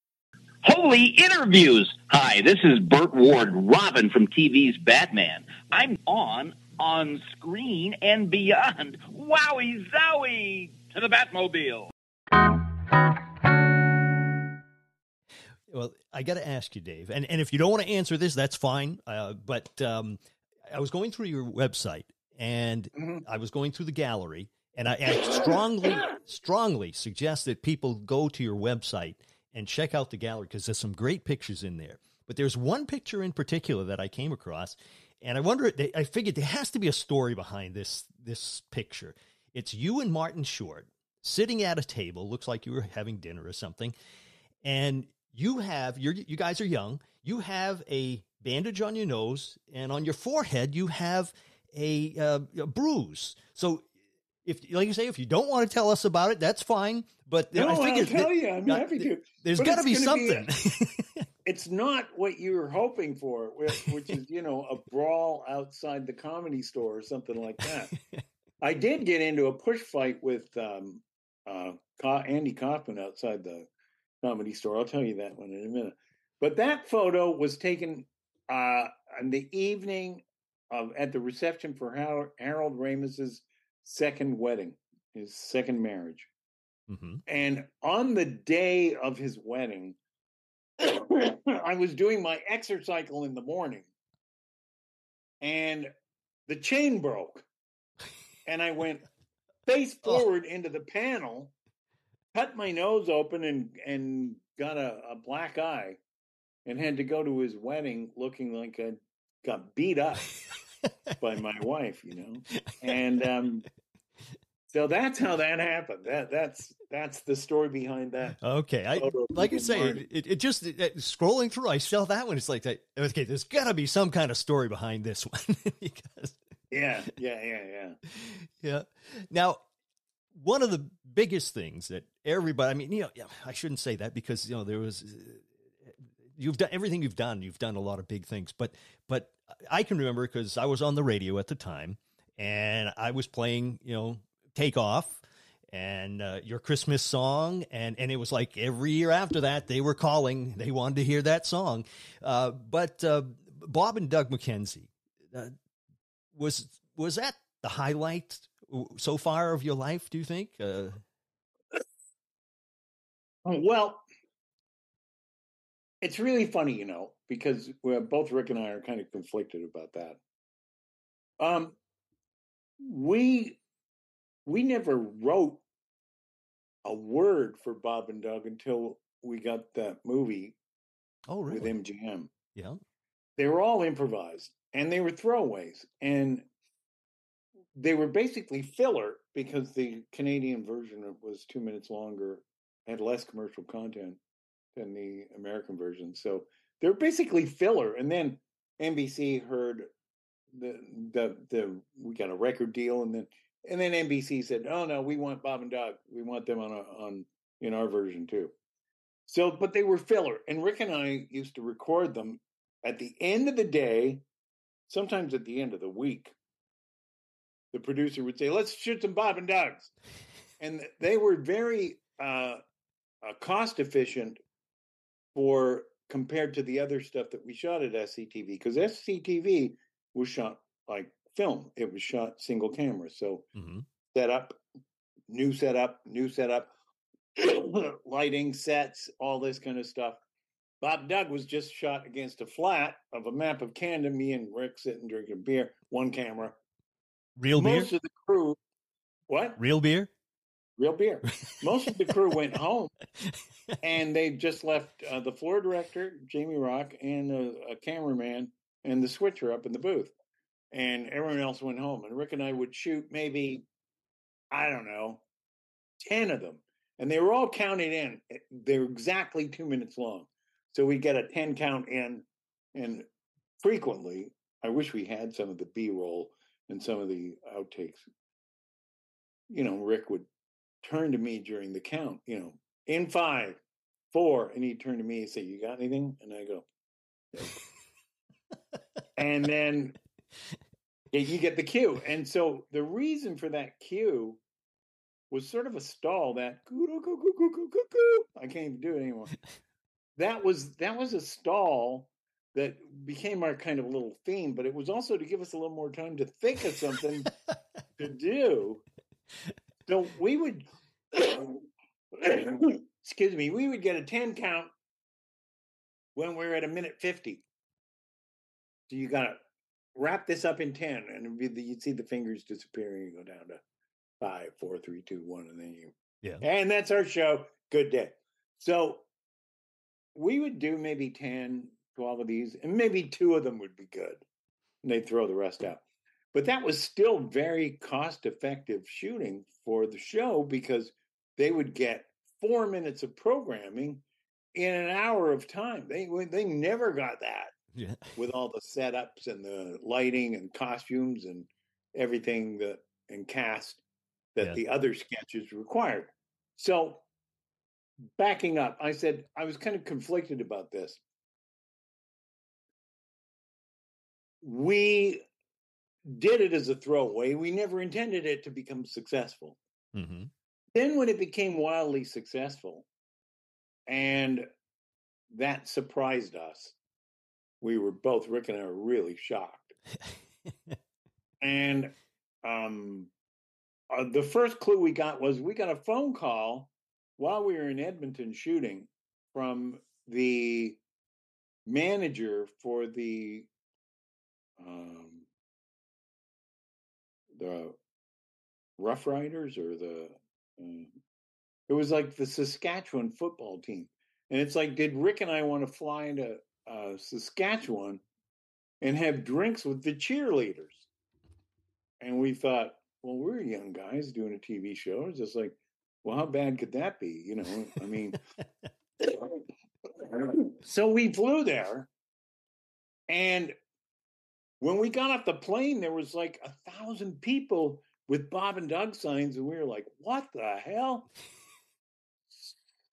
Holy interviews! Hi, this is Burt Ward, Robin from TV's Batman. I'm on, on screen and beyond. Wowie zowie! To the Batmobile! Well, I got to ask you, Dave, and, and if you don't want to answer this, that's fine. Uh, but um, I was going through your website and Mhm. I was going through the gallery, and I, I strongly, strongly suggest that people go to your website and check out the gallery because there's some great pictures in there. But there's one picture in particular that I came across, and I wonder. I figured there has to be a story behind this this picture. It's you and Martin Short sitting at a table. Looks like you were having dinner or something, and you have you're, you guys are young. You have a bandage on your nose, and on your forehead you have a, uh, a bruise. So, if like you say, if you don't want to tell us about it, that's fine. But No, I I'll figured tell that- you, I'm uh, happy to. There's got to be gonna be something. It's not what you were hoping for, which is, you know, a brawl outside the comedy store or something like that. I did get into a push fight with um, uh, Andy Kaufman outside the comedy store. I'll tell you that one in a minute. But that photo was taken uh, on the evening of at the reception for Har- Harold Ramis's second wedding, his second marriage. hmm And on the day of his wedding, I was doing my exercycle in the morning and the chain broke. And I went face Oh. forward into the panel, cut my nose open, and, and got a, a black eye, and had to go to his wedding looking like I got beat up by my wife, you know. And um, so that's how that happened. That that's that's the story behind that. Okay, I like you say, it, it just it, it- scrolling through, I saw that one. It's like that. Okay, there's got to be some kind of story behind this one because Yeah, yeah, yeah, yeah. yeah. Now, one of the biggest things that everybody, I mean, you know, yeah, I shouldn't say that because you know there was. uh, You've done everything you've done. You've done a lot of big things, but but I can remember because I was on the radio at the time, and I was playing, you know, Take Off, and uh, your Christmas song, and and it was like every year after that they were calling, they wanted to hear that song. Uh, but uh, Bob and Doug McKenzie uh, was was that the highlight so far of your life? Do you think? Uh, Oh, well, it's really funny, you know, because both Rick and I are kind of conflicted about that. Um, we we never wrote a word for Bob and Doug until we got that movie oh, really? with MGM. Yeah, they were all improvised and they were throwaways, and they were basically filler because the Canadian version was two minutes longer had less commercial content than the American version. So they're basically filler. And then NBC heard the the the we got a record deal, and then and then NBC said, "Oh no, we want Bob and Doug. We want them on a, on in our version too." So, but they were filler, and Rick and I used to record them at the end of the day, sometimes at the end of the week. The producer would say, "Let's shoot some Bob and Doug's," and they were very uh, uh, cost efficient for compared to the other stuff that we shot at SCTV because SCTV was shot like film. It was shot single camera. So mm-hmm. setup, new setup, new setup, lighting, sets, all this kind of stuff. Bob Doug was just shot against a flat of a map of Canada. Me and Rick sitting drinking beer, one camera. Real Most beer. Most of the crew. What? Real beer real beer. Most of the crew went home, and they just left uh, the floor director, Jamie Rock, and a, a, cameraman and the switcher up in the booth, and everyone else went home. And Rick and I would shoot maybe, I don't know, ten of them, and they were all counted in. Eh, they were exactly two minutes long, so we get a ten count in, and frequently, I wish we had some of the B roll and some of the outtakes you know, Rick would turn to me during the count, you know, in five, four, and he'd turn to me and say, You got anything? And I go, and then you get the cue. And so the reason for that cue was sort of a stall that I can't even do it anymore. That was that was a stall that became our kind of little theme, but it was also to give us a little more time to think of something to do. So we would, excuse me, we would get a 10 count when we're at a minute 50. So you got to wrap this up in 10 and the, you'd see the fingers disappearing. You go down to five, four, three, two, one, and then you, yeah. And that's our show. Good day. So we would do maybe 10, 12 of these, and maybe two of them would be good. And they'd throw the rest out. But that was still very cost effective shooting for the show because they would get four minutes of programming in an hour of time. They they never got that yeah. with all the setups and the lighting and costumes and everything that and cast that Yeah. the other sketches required. So backing up, I said I was kind of conflicted about this. We did it as a throwaway. We never intended it to become successful. Mm-hmm. Then, when it became wildly successful, and that surprised us, we were both, Rick and I, were really shocked. and um, uh, the first clue we got was we got a phone call while we were in Edmonton shooting from the manager for the um, the Roughriders or the uh, it was like the Saskatchewan football team, and it's like, did Rick and I want to fly into uh, Saskatchewan and have drinks with the cheerleaders? And we thought, well, we're young guys doing a TV show. It's just like, well, how bad could that be? You know, I mean, so we flew there, and when we got off the plane, there was like a thousand people with Bob and Doug signs, and we were like, "What the hell?"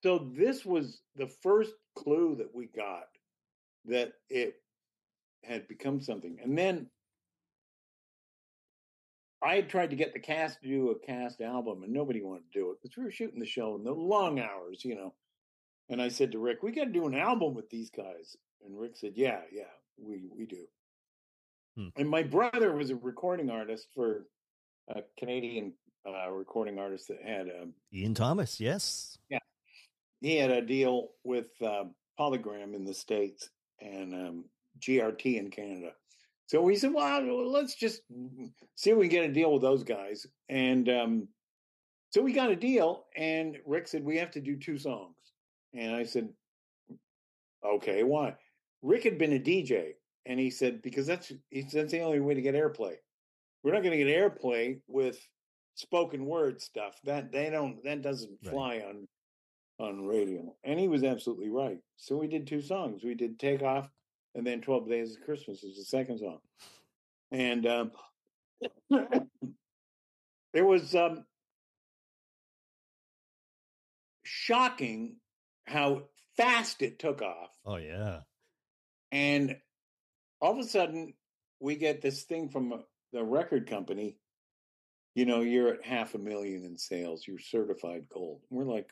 So this was the first clue that we got that it had become something, and then I had tried to get the cast to do a cast album, and nobody wanted to do it because we were shooting the show in the long hours, you know. And I said to Rick, "We got to do an album with these guys," and Rick said, "Yeah, yeah, we we do." Hmm. And my brother was a recording artist for a Canadian uh, recording artist that had a Ian Thomas, yes. Yeah, he had a deal with uh, Polygram in the states and um, GRT in Canada. So we said, "Well, let's just see if we can get a deal with those guys." And um, so we got a deal. And Rick said, "We have to do two songs." And I said, "Okay, why?" Rick had been a DJ, and he said, "Because that's he said, that's the only way to get airplay. We're not going to get airplay with spoken word stuff. That they don't. That doesn't Right. fly on on radio." And he was absolutely right. So we did two songs. We did "Take Off" and then 12 Days of Christmas is the second song. And um, it was um, shocking how fast it took off. Oh yeah. And all of a sudden, we get this thing from the record company. You know, you're at half a million in sales. You're certified gold. We're like,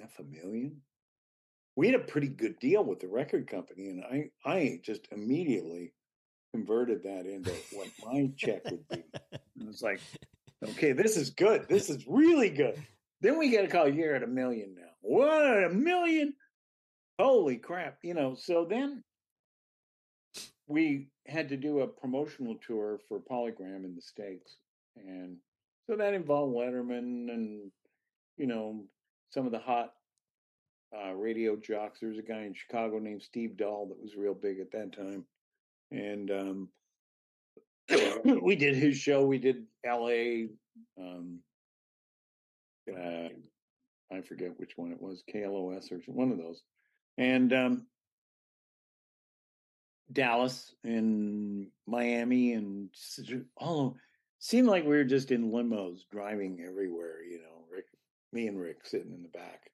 half a million? We had a pretty good deal with the record company, and I, I just immediately converted that into what my check would be. It was like, okay, this is good. This is really good. Then we get a call, you're at a million now. What, a million? Holy crap. You know, so then we had to do a promotional tour for Polygram in the States. And so that involved Letterman and, you know, some of the hot uh, radio jocks. There was a guy in Chicago named Steve Dahl that was real big at that time. And um, we did his show. We did LA. Um, uh, I forget which one it was, KLOS or one of those. And um, Dallas and Miami and all seemed like we were just in limos driving everywhere, you know, Rick, me and Rick sitting in the back.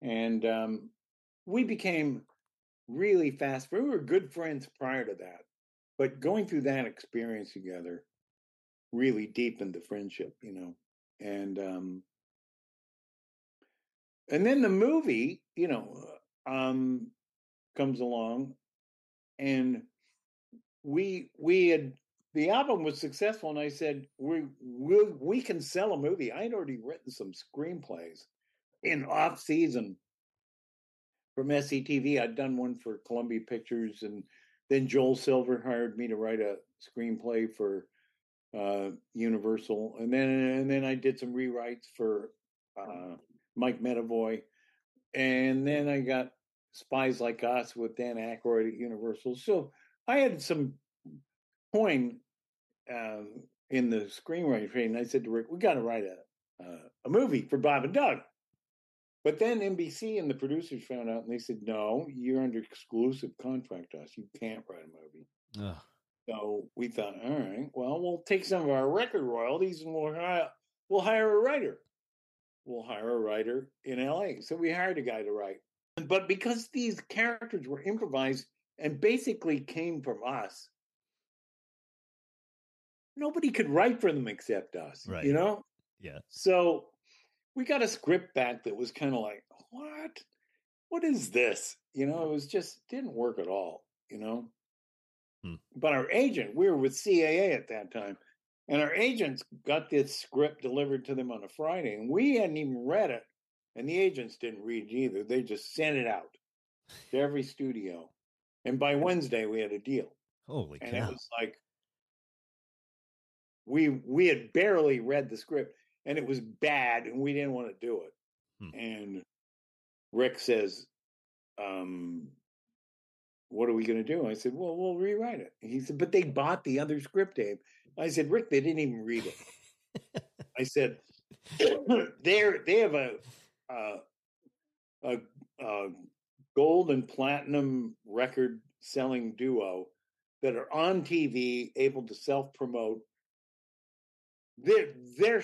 And um, we became really fast. We were good friends prior to that, but going through that experience together really deepened the friendship, you know. And um, and then the movie, you know, um, comes along, and we we had the album was successful, and I said we we we can sell a movie. I had already written some screenplays in off season from SCTV. I'd done one for Columbia Pictures, and then Joel Silver hired me to write a screenplay for uh, Universal, and then and then I did some rewrites for uh, Mike Medavoy, and then I got Spies Like Us with Dan Aykroyd at Universal. So I had some coin um, in the screenwriting training. I said to Rick, "We got to write a uh, a movie for Bob and Doug." But then NBC and the producers found out, and they said, "No, you're under exclusive contract to us. You can't write a movie." Ugh. So we thought, all right, well, we'll take some of our record royalties and we'll hire, we'll hire a writer. We'll hire a writer in LA. So we hired a guy to write. But because these characters were improvised and basically came from us, nobody could write for them except us. Right. You know? Yeah. So we got a script back that was kind of like, what? What is this? You know, it was just didn't work at all, you know? Hmm. But our agent, we were with CAA at that time, and our agents got this script delivered to them on a Friday, and we hadn't even read it. And the agents didn't read it either. They just sent it out to every studio. And by Wednesday, we had a deal. Holy And cow. it was like we we had barely read the script and it was bad and we didn't want to do it. Hmm. And Rick says, um, what are we going to do? I said, well, we'll rewrite it. He said, but they bought the other script, Dave. I said, Rick, they didn't even read it. I said, they're they have a uh, a, a gold and platinum record selling duo that are on TV, able to self promote. They're they're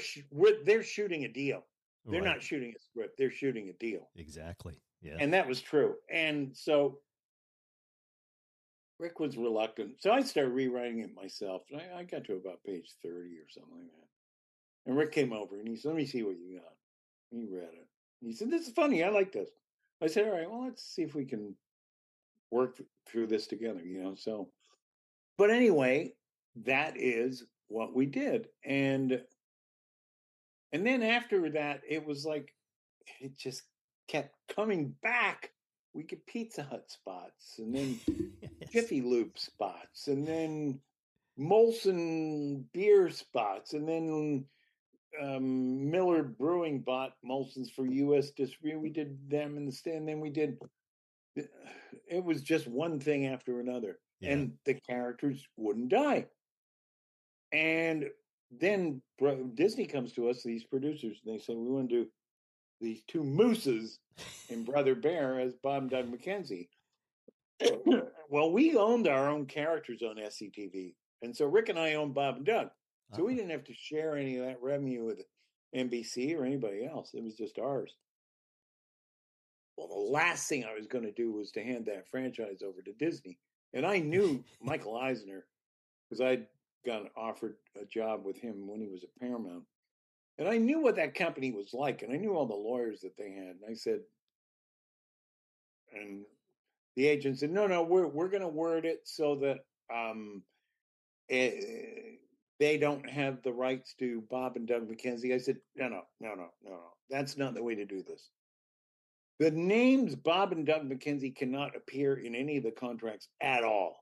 they're shooting a deal. They're Right. not shooting a script. They're shooting a deal, Exactly. Yeah. and that was true. And so Rick was reluctant, so I started rewriting it myself. And I, I got to about page thirty or something like that. And Rick came over and he said, "Let me see what you got." He read it. He said, "This is funny. I like this." I said, "All right, well, let's see if we can work through this together." You know, so but anyway, that is what we did. And and then after that, it was like it just kept coming back. We get Pizza Hut spots and then Yes. Jiffy Lube spots and then Molson beer spots and then um, Miller Brewing bought Molson's for U.S. distribution. We did them in the stand. Then we did. It was just one thing after another, Yeah. and the characters wouldn't die. And then Disney comes to us, these producers, and they say we want to do these two mooses in Brother Bear as Bob and Doug McKenzie. well, we owned our own characters on SCTV, and so Rick and I owned Bob and Doug. So we Ah. didn't have to share any of that revenue with NBC or anybody else. It was just ours. Well, the last thing I was going to do was to hand that franchise over to Disney. And I knew Michael Eisner because I'd got offered a job with him when he was at Paramount. And I knew what that company was like. And I knew all the lawyers that they had. And I said, and the agent said, no, no, we're, we're going to word it so that um, eh, they don't have the rights to Bob and Doug McKenzie. I said, no, no, no, no, no, no. That's not the way to do this. The names Bob and Doug McKenzie cannot appear in any of the contracts at all.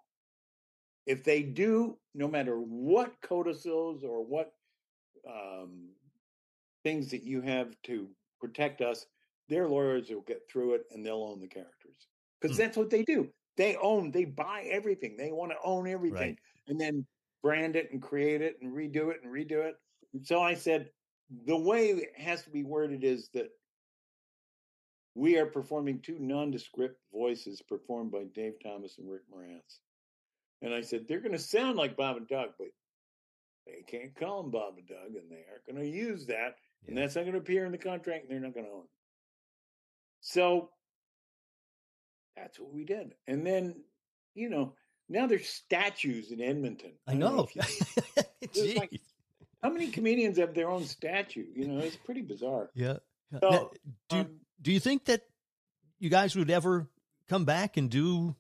If they do, no matter what codicils or what um, things that you have to protect us, their lawyers will get through it and they'll own the characters. Because Hmm. that's what they do. They own, they buy everything. They want to own everything Right. and then brand it and create it and redo it and redo it. And so I said, the way it has to be worded is that we are performing two nondescript voices performed by Dave Thomas and Rick Moranis. And I said, they're going to sound like Bob and Doug, but they can't call them Bob and Doug, and they aren't going to use that. And that's not going to appear in the contract, and they're not going to own it. So that's what we did. And then, you know, now there's statues in Edmonton. I don't know. if you- like- how many comedians have their own statue? You know, it's pretty bizarre. Yeah. yeah. So, Now, do um, do you think that you guys would ever come back and do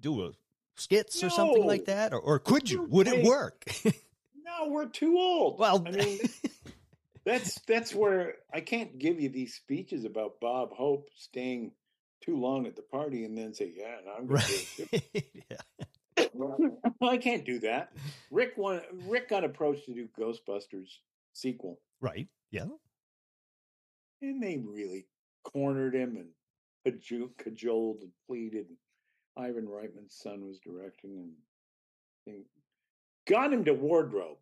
do a skits or something like that, or, or could you? Would it work? No, we're too old. well, I mean, that's that's where I can't give you these speeches about Bob Hope staying too long at the party and then say, "Yeah, no, I'm going to right. yeah. I can't do that. Rick won, Rick got approached to do Ghostbusters sequel, Right. Yeah. and they really cornered him and cajoled, cajoled and pleaded. Ivan Reitman's son was directing and they got him to wardrobe,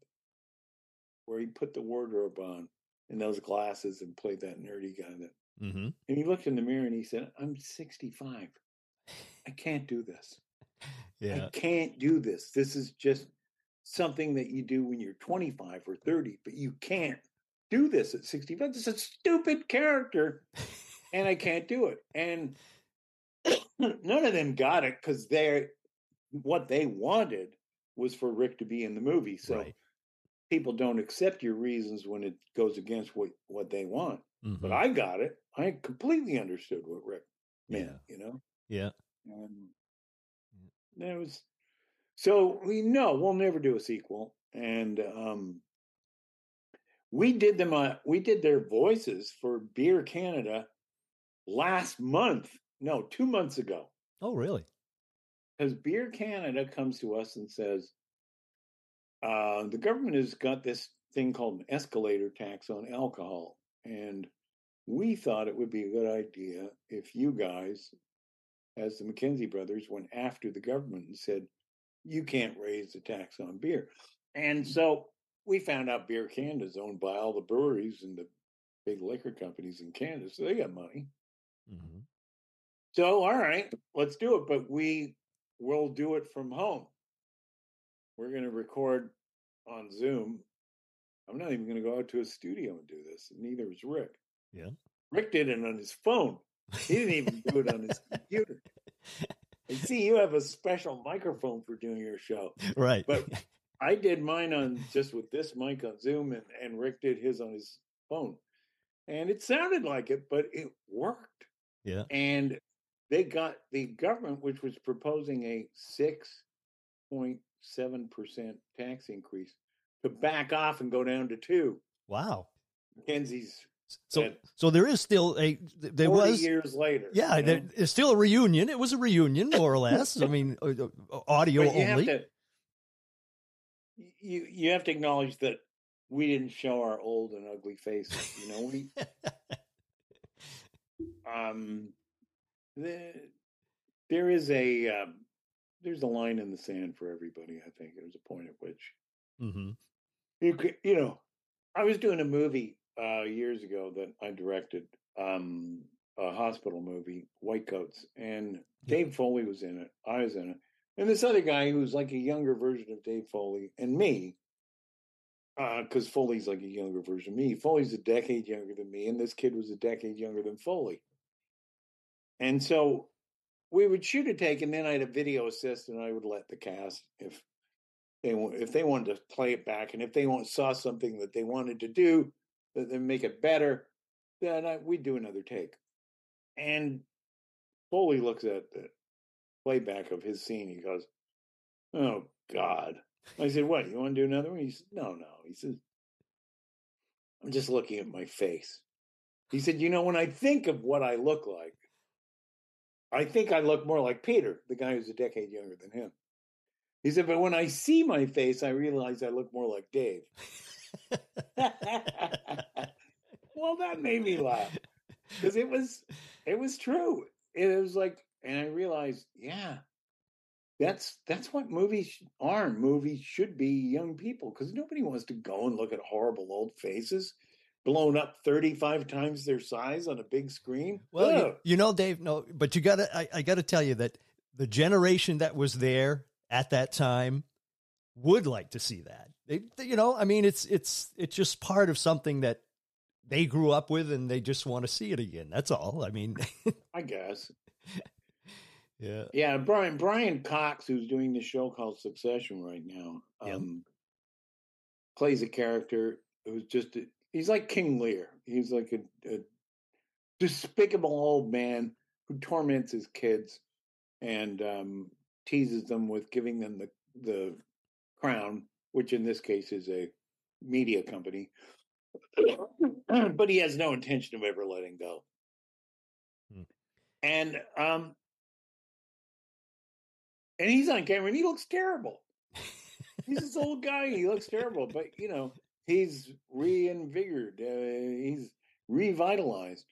where he put the wardrobe on and those glasses and played that nerdy guy. That Mm-hmm. and he looked in the mirror and he said, "I'm 65. I can't do this." Yeah. I can't do this. This is just something that you do when you're 25 or 30, but you can't do this at 65. It's a stupid character, and I can't do it. And none of them got it because they're what they wanted was for Rick to be in the movie. So right. people don't accept your reasons when it goes against what, what they want. Mhm. But I got it. I completely understood what Rick meant, Yeah. you know? yeah. And that was so we know we'll never do a sequel. And um we did them uh, we did their voices for Beer Canada last month. No, two months ago. Oh, really? Because Beer Canada comes to us and says, uh, the government has got this thing called an escalator tax on alcohol. And we thought it would be a good idea if you guys, as the McKenzie brothers, went after the government and said, you can't raise the tax on beer. And so we found out Beer Canada is owned by all the breweries and the big liquor companies in Canada. So they got money. hmm So, all right, let's do it. But we will do it from home. We're going to record on Zoom. I'm not even going to go out to a studio and do this. and Neither is Rick. Yeah. Rick did it on his phone. He didn't even do it on his computer. And see, you have a special microphone for doing your show. Right. But I did mine on just with this mic on Zoom, and, and Rick did his on his phone. And it sounded like it, but it worked yeah. and they got the government, which was proposing a six 0.7% tax increase to back off and go down to two. Wow. McKenzie's So, so there is still a there 40 was years later. yeah you know? there, it's still a reunion. It was a reunion more or less. I mean, uh, uh, audio But you have only. to you you have to acknowledge that we didn't show our old and ugly faces. You know, we um the, there is a um, there's a line in the sand for everybody. I think there's a point at which hmm you could, you know, I was doing a movie uh years ago that I directed, um, a hospital movie, White Coats, and Yeah. Dave Foley was in it. I was in it, and this other guy who's like a younger version of Dave Foley and me, because Foley's like a younger version of me. Foley's a decade younger than me, and this kid was a decade younger than Foley. And so we would shoot a take, and then I had a video assist, and I would let the cast if they if they wanted to play it back, and if they saw something that they wanted to do that then make it better, then I, we'd do another take. And Foley looks at the playback of his scene. He goes, "Oh God!" I said, "What? You want to do another one?" He said, "No, no." He says, "I'm just looking at my face." He said, "You know, when I think of what I look like, I think I look more like Peter, the guy who's a decade younger than him." He said, "But when I see my face, I realize I look more like Dave." well, that made me laugh because it was it was true. It was like, and I realized, yeah, that's that's what movies are. Movies should be young people because nobody wants to go and look at horrible old faces blown up thirty five times their size on a big screen. Well, you, you know, Dave. No, but you got to. I, I got to tell you that the generation that was there at that time would like to see that. They, they- you know, I mean, it's it's it's just part of something that they grew up with, and they just want to see it again. That's all. I mean, I guess. yeah. Yeah, Brian Brian Cox, who's doing the show called Succession right now, Yep. um, plays a character who's just a, he's like King Lear. He's like a, a despicable old man who torments his kids and um, teases them with giving them the the crown, which in this case is a media company. but he has no intention of ever letting go. Hmm. And um and he's on camera and he looks terrible. He's this old guy. He looks terrible, but you know, he's reinvigorated. Uh, he's revitalized.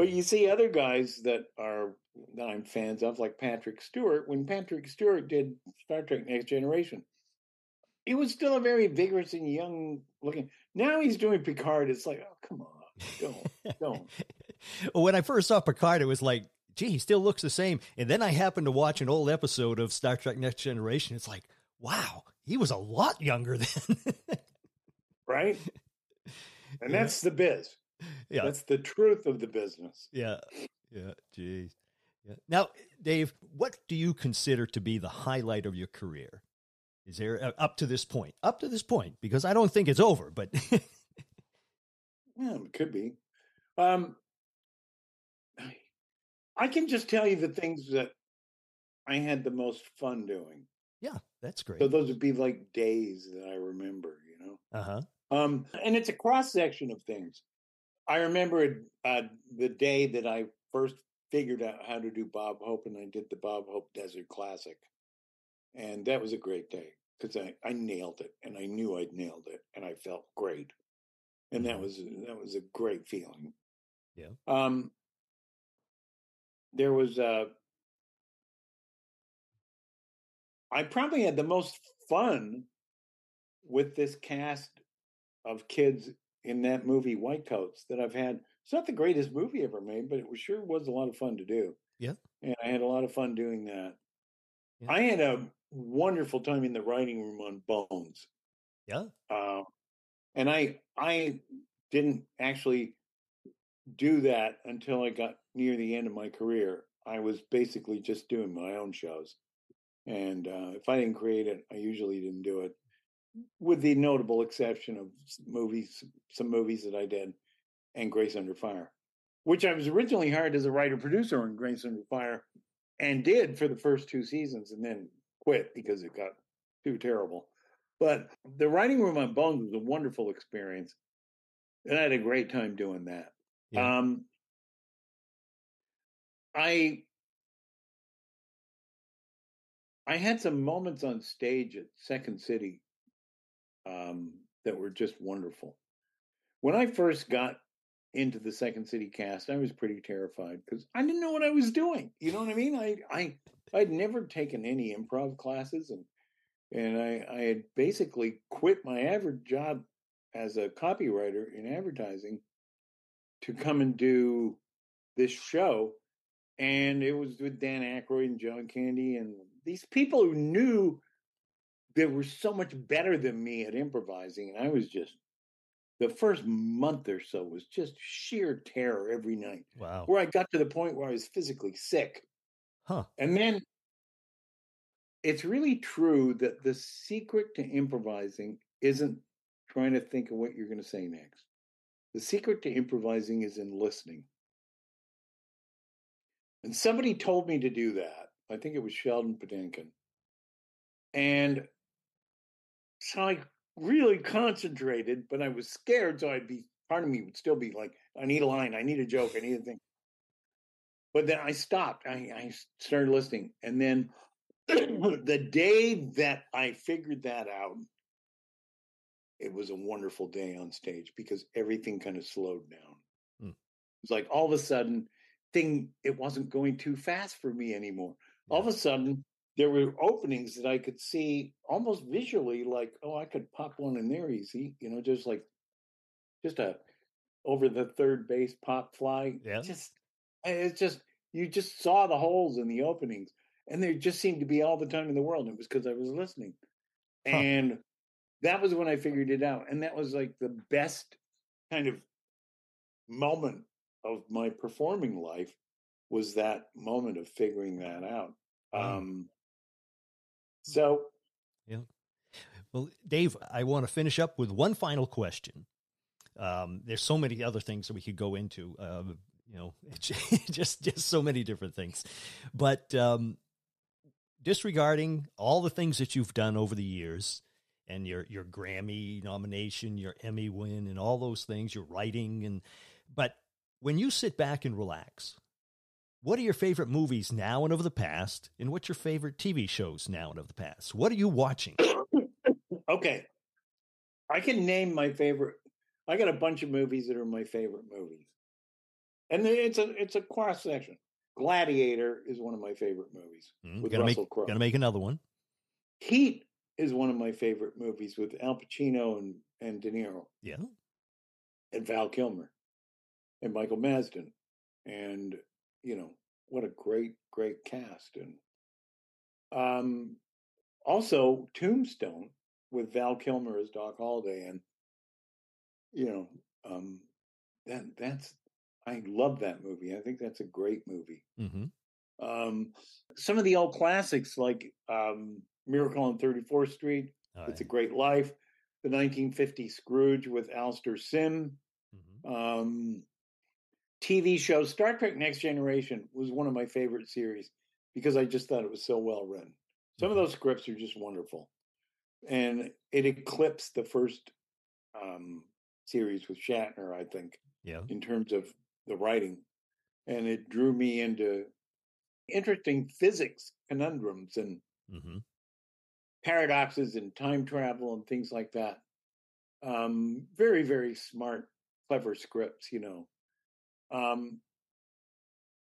But you see other guys that are that I'm fans of, like Patrick Stewart. When Patrick Stewart did Star Trek: Next Generation, he was still a very vigorous and young looking. Now he's doing Picard. It's like, oh come on, don't, don't. Well, when I first saw Picard, it was like, gee, he still looks the same. And then I happened to watch an old episode of Star Trek Next Generation. It's like, wow, he was a lot younger then. right? And Yeah. that's the biz. Yeah. That's the truth of the business. Yeah. Yeah. Geez. Yeah. Now, Dave, what do you consider to be the highlight of your career? Is there uh, up to this point? Up to this point, because I don't think it's over, but Yeah, it could be. Um, I can just tell you the things that I had the most fun doing. yeah, that's great. So those would be like days that I remember, you know. Uh huh. Um, and it's a cross section of things. I remember uh, the day that I first figured out how to do Bob Hope, and I did the Bob Hope Desert Classic, and that was a great day because I, I nailed it, and I knew I'd nailed it, and I felt great, and that Mhm. was that was a great feeling. Yeah. Um. There was uh I probably had the most fun with this cast of kids in that movie White Coats that I've had. It's not the greatest movie ever made, but it was, sure was a lot of fun to do. Yeah. And I had a lot of fun doing that. Yeah. I had a wonderful time in the writing room on Bones. Yeah. Uh, and I I didn't actually do that until I got near the end of my career. I was basically just doing my own shows. And uh, if I didn't create it, I usually didn't do it, with the notable exception of movies, some movies that I did, and Grace Under Fire, which I was originally hired as a writer producer on Grace Under Fire, and did for the first two seasons, and then quit because it got too terrible. But the writing room on Bones was a wonderful experience, and I had a great time doing that. Yeah. Um, I I had some moments on stage at Second City um, that were just wonderful. When I first got into the Second City cast, I was pretty terrified because I didn't know what I was doing. You know what I mean? I I I'd never taken any improv classes, and and I I had basically quit my average job as a copywriter in advertising to come and do this show. And it was with Dan Aykroyd and John Candy and these people who knew they were so much better than me at improvising. And I was just, the first month or so was just sheer terror every night, Wow. where I got to the point where I was physically sick. Huh. And then it's really true that the secret to improvising isn't trying to think of what you're going to say next. The secret to improvising is in listening. And somebody told me to do that. I think it was Sheldon Patinkin. And so I really concentrated, but I was scared. So I'd be, part of me would still be like, I need a line, I need a joke, I need a thing. But then I stopped. I, I started listening. And then the day that I figured that out, it was a wonderful day on stage because everything kind of slowed down. Hmm. It was like all of a sudden, thing it wasn't going too fast for me anymore. All of a sudden, there were openings that I could see almost visually, like, oh, I could pop one in there easy, you know, just like just a over the third base pop fly. Yeah. Just it's just you just saw the holes in the openings, and there just seemed to be all the time in the world. It was because I was listening, Huh. and that was when I figured it out, and that was like the best kind of moment of my performing life was that moment of figuring that out. Wow. Um, so yeah. Well, Dave, I want to finish up with one final question. Um, there's so many other things that we could go into. Um, you know, just just so many different things. But um, disregarding all the things that you've done over the years, and your your Grammy nomination, your Emmy win, and all those things, your writing, and but when you sit back and relax, what are your favorite movies now and over the past, and what's your favorite TV shows now and over the past? What are you watching? okay, I can name my favorite. I got a bunch of movies that are my favorite movies, and it's a it's a cross section. Gladiator is one of my favorite movies Hmm, with gotta Russell Crowe. gotta make another one. Heat is one of my favorite movies with Al Pacino and and De Niro Yeah. and Val Kilmer and Michael Madsen, and you know what a great great cast and um also Tombstone with Val Kilmer as Doc Holliday and you know um that that's I love that movie. I think that's a great movie. Mm-hmm. Um some of the old classics like um Miracle on 34th Street, It's a. Great Life, the 1950 Scrooge with Alastair Sim, Mhm. um, TV show Star Trek Next Generation was one of my favorite series because I just thought it was so well written. Some of Mhm. those scripts are just wonderful, and it eclipsed the first um, series with Shatner, I think, Yeah. in terms of the writing, and it drew me into interesting physics conundrums and Mm-hmm. paradoxes and time travel and things like that. Um, very, very smart, clever scripts, you know. Um,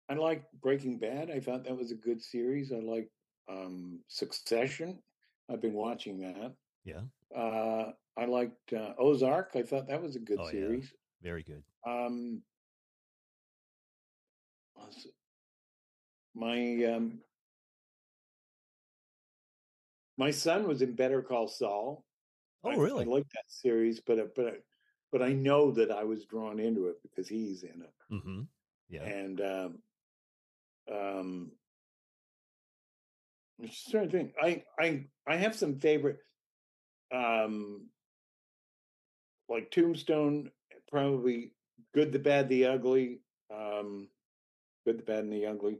I like Breaking Bad. I thought that was a good series. I like um, Succession. I've been watching that. Yeah. Uh, I liked uh, Ozark. I thought that was a good Oh, yeah. series. Very good. Um, my um, my son was in Better Call Saul. Oh, I, really? I like that series, but uh, but I- but I know that I was drawn into it because he's in it, Mm-hmm. Yeah. and um, um, I'm just trying to think. I I I have some favorite, um, like Tombstone, probably Good, the Bad, the Ugly, um, Good, the Bad, and the Ugly.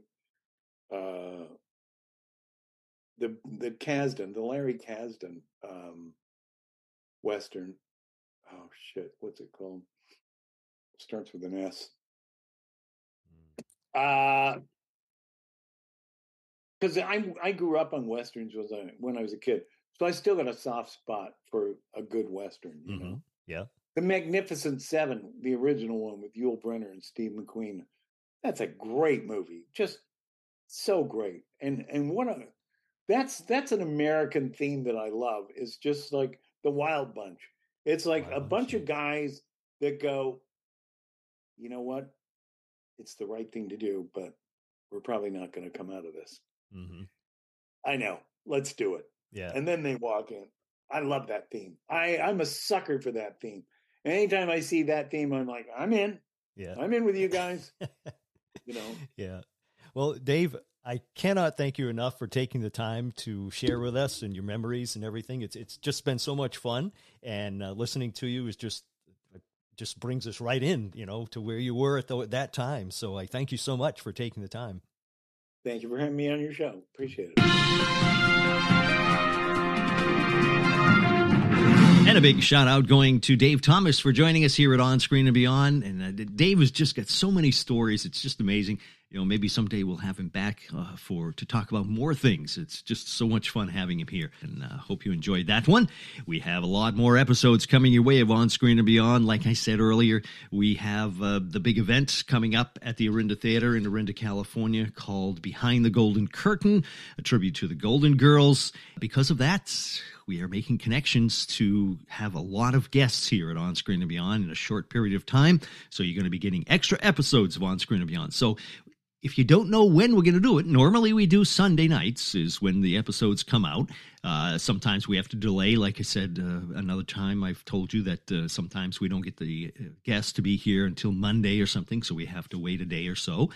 Uh, the the Kasdan, the Larry Kasdan um, western. Oh shit, what's it called? Starts with an S. Uh because I I grew up on westerns was I, when I was a kid, so I still got a soft spot for a good western. You know, Mhm. Yeah. The Magnificent Seven, the original one with Yul Brynner and Steve McQueen. That's a great movie, just so great. And and what a that's that's an American theme that I love. Is just like the Wild Bunch. It's like a Bunch, of guys that go, you know what? It's the right thing to do, but we're probably not going to come out of this. hmm I know. Let's do it. Yeah. And then they walk in. I love that theme. I, I'm a sucker for that theme. And anytime I see that theme, I'm like, I'm in. yeah. I'm in with you guys. You know, Yeah. Well, Dave, I cannot thank you enough for taking the time to share with us and your memories and everything. It's it's just been so much fun, and uh, listening to you is just just brings us right in, you know, to where you were at, the, at that time. So I thank you so much for taking the time. thank you for having me on your show. Appreciate it. And a big shout out going to Dave Thomas for joining us here at On Screen and Beyond. And uh, Dave has just got so many stories. It's just amazing. You know, maybe someday we'll have him back uh, for to talk about more things. It's just so much fun having him here. And uh, hope you enjoyed that one. We have a lot more episodes coming your way of On Screen and Beyond. Like I said earlier, we have uh, the big event coming up at the Orinda Theater in Orinda, California called Behind the Golden Curtain, a tribute to the Golden Girls. Because of that, we are making connections to have a lot of guests here at On Screen and Beyond in a short period of time. So you're going to be getting extra episodes of On Screen and Beyond. So if you don't know when we're going to do it, normally we do Sunday nights, is when the episodes come out. Uh, sometimes we have to delay. Like I said uh, another time, I've told you that uh, sometimes we don't get the uh, guests to be here until Monday or something, so we have to wait a day or so.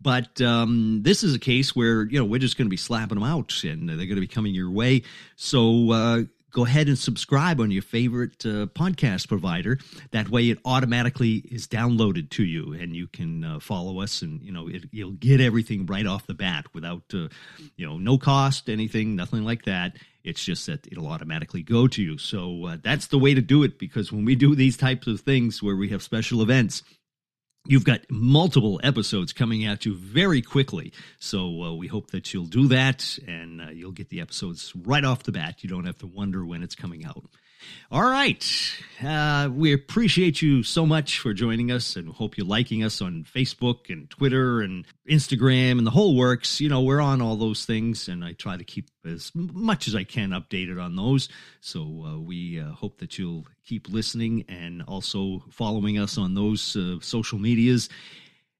But um, this is a case where you know we're just going to be slapping them out, and they're going to be coming your way. So uh, go ahead and subscribe on your favorite uh, podcast provider. That way, it automatically is downloaded to you, and you can uh, follow us, and you know it, you'll get everything right off the bat without uh, you know no cost, anything, nothing like that. It's just that it'll automatically go to you. So uh, that's the way to do it because when we do these types of things where we have special events, You've got multiple episodes coming at you very quickly. So uh, we hope that you'll do that and uh, you'll get the episodes right off the bat. You don't have to wonder when it's coming out. All right. Uh, we appreciate you so much for joining us and hope you're liking us on Facebook and Twitter and Instagram and the whole works. You know, we're on all those things and I try to keep as much as I can updated on those. So uh, we uh, hope that you'll keep listening and also following us on those uh, social medias.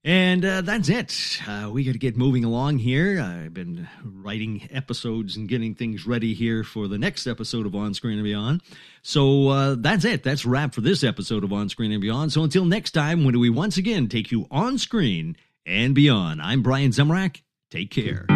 And uh, that's it. Uh, we got to get moving along here. I've been writing episodes and getting things ready here for the next episode of On Screen and Beyond. So uh, that's it. That's wrap for this episode of On Screen and Beyond. So until next time, when we once again take you on screen and beyond, I'm Brian Zemrak. Take care.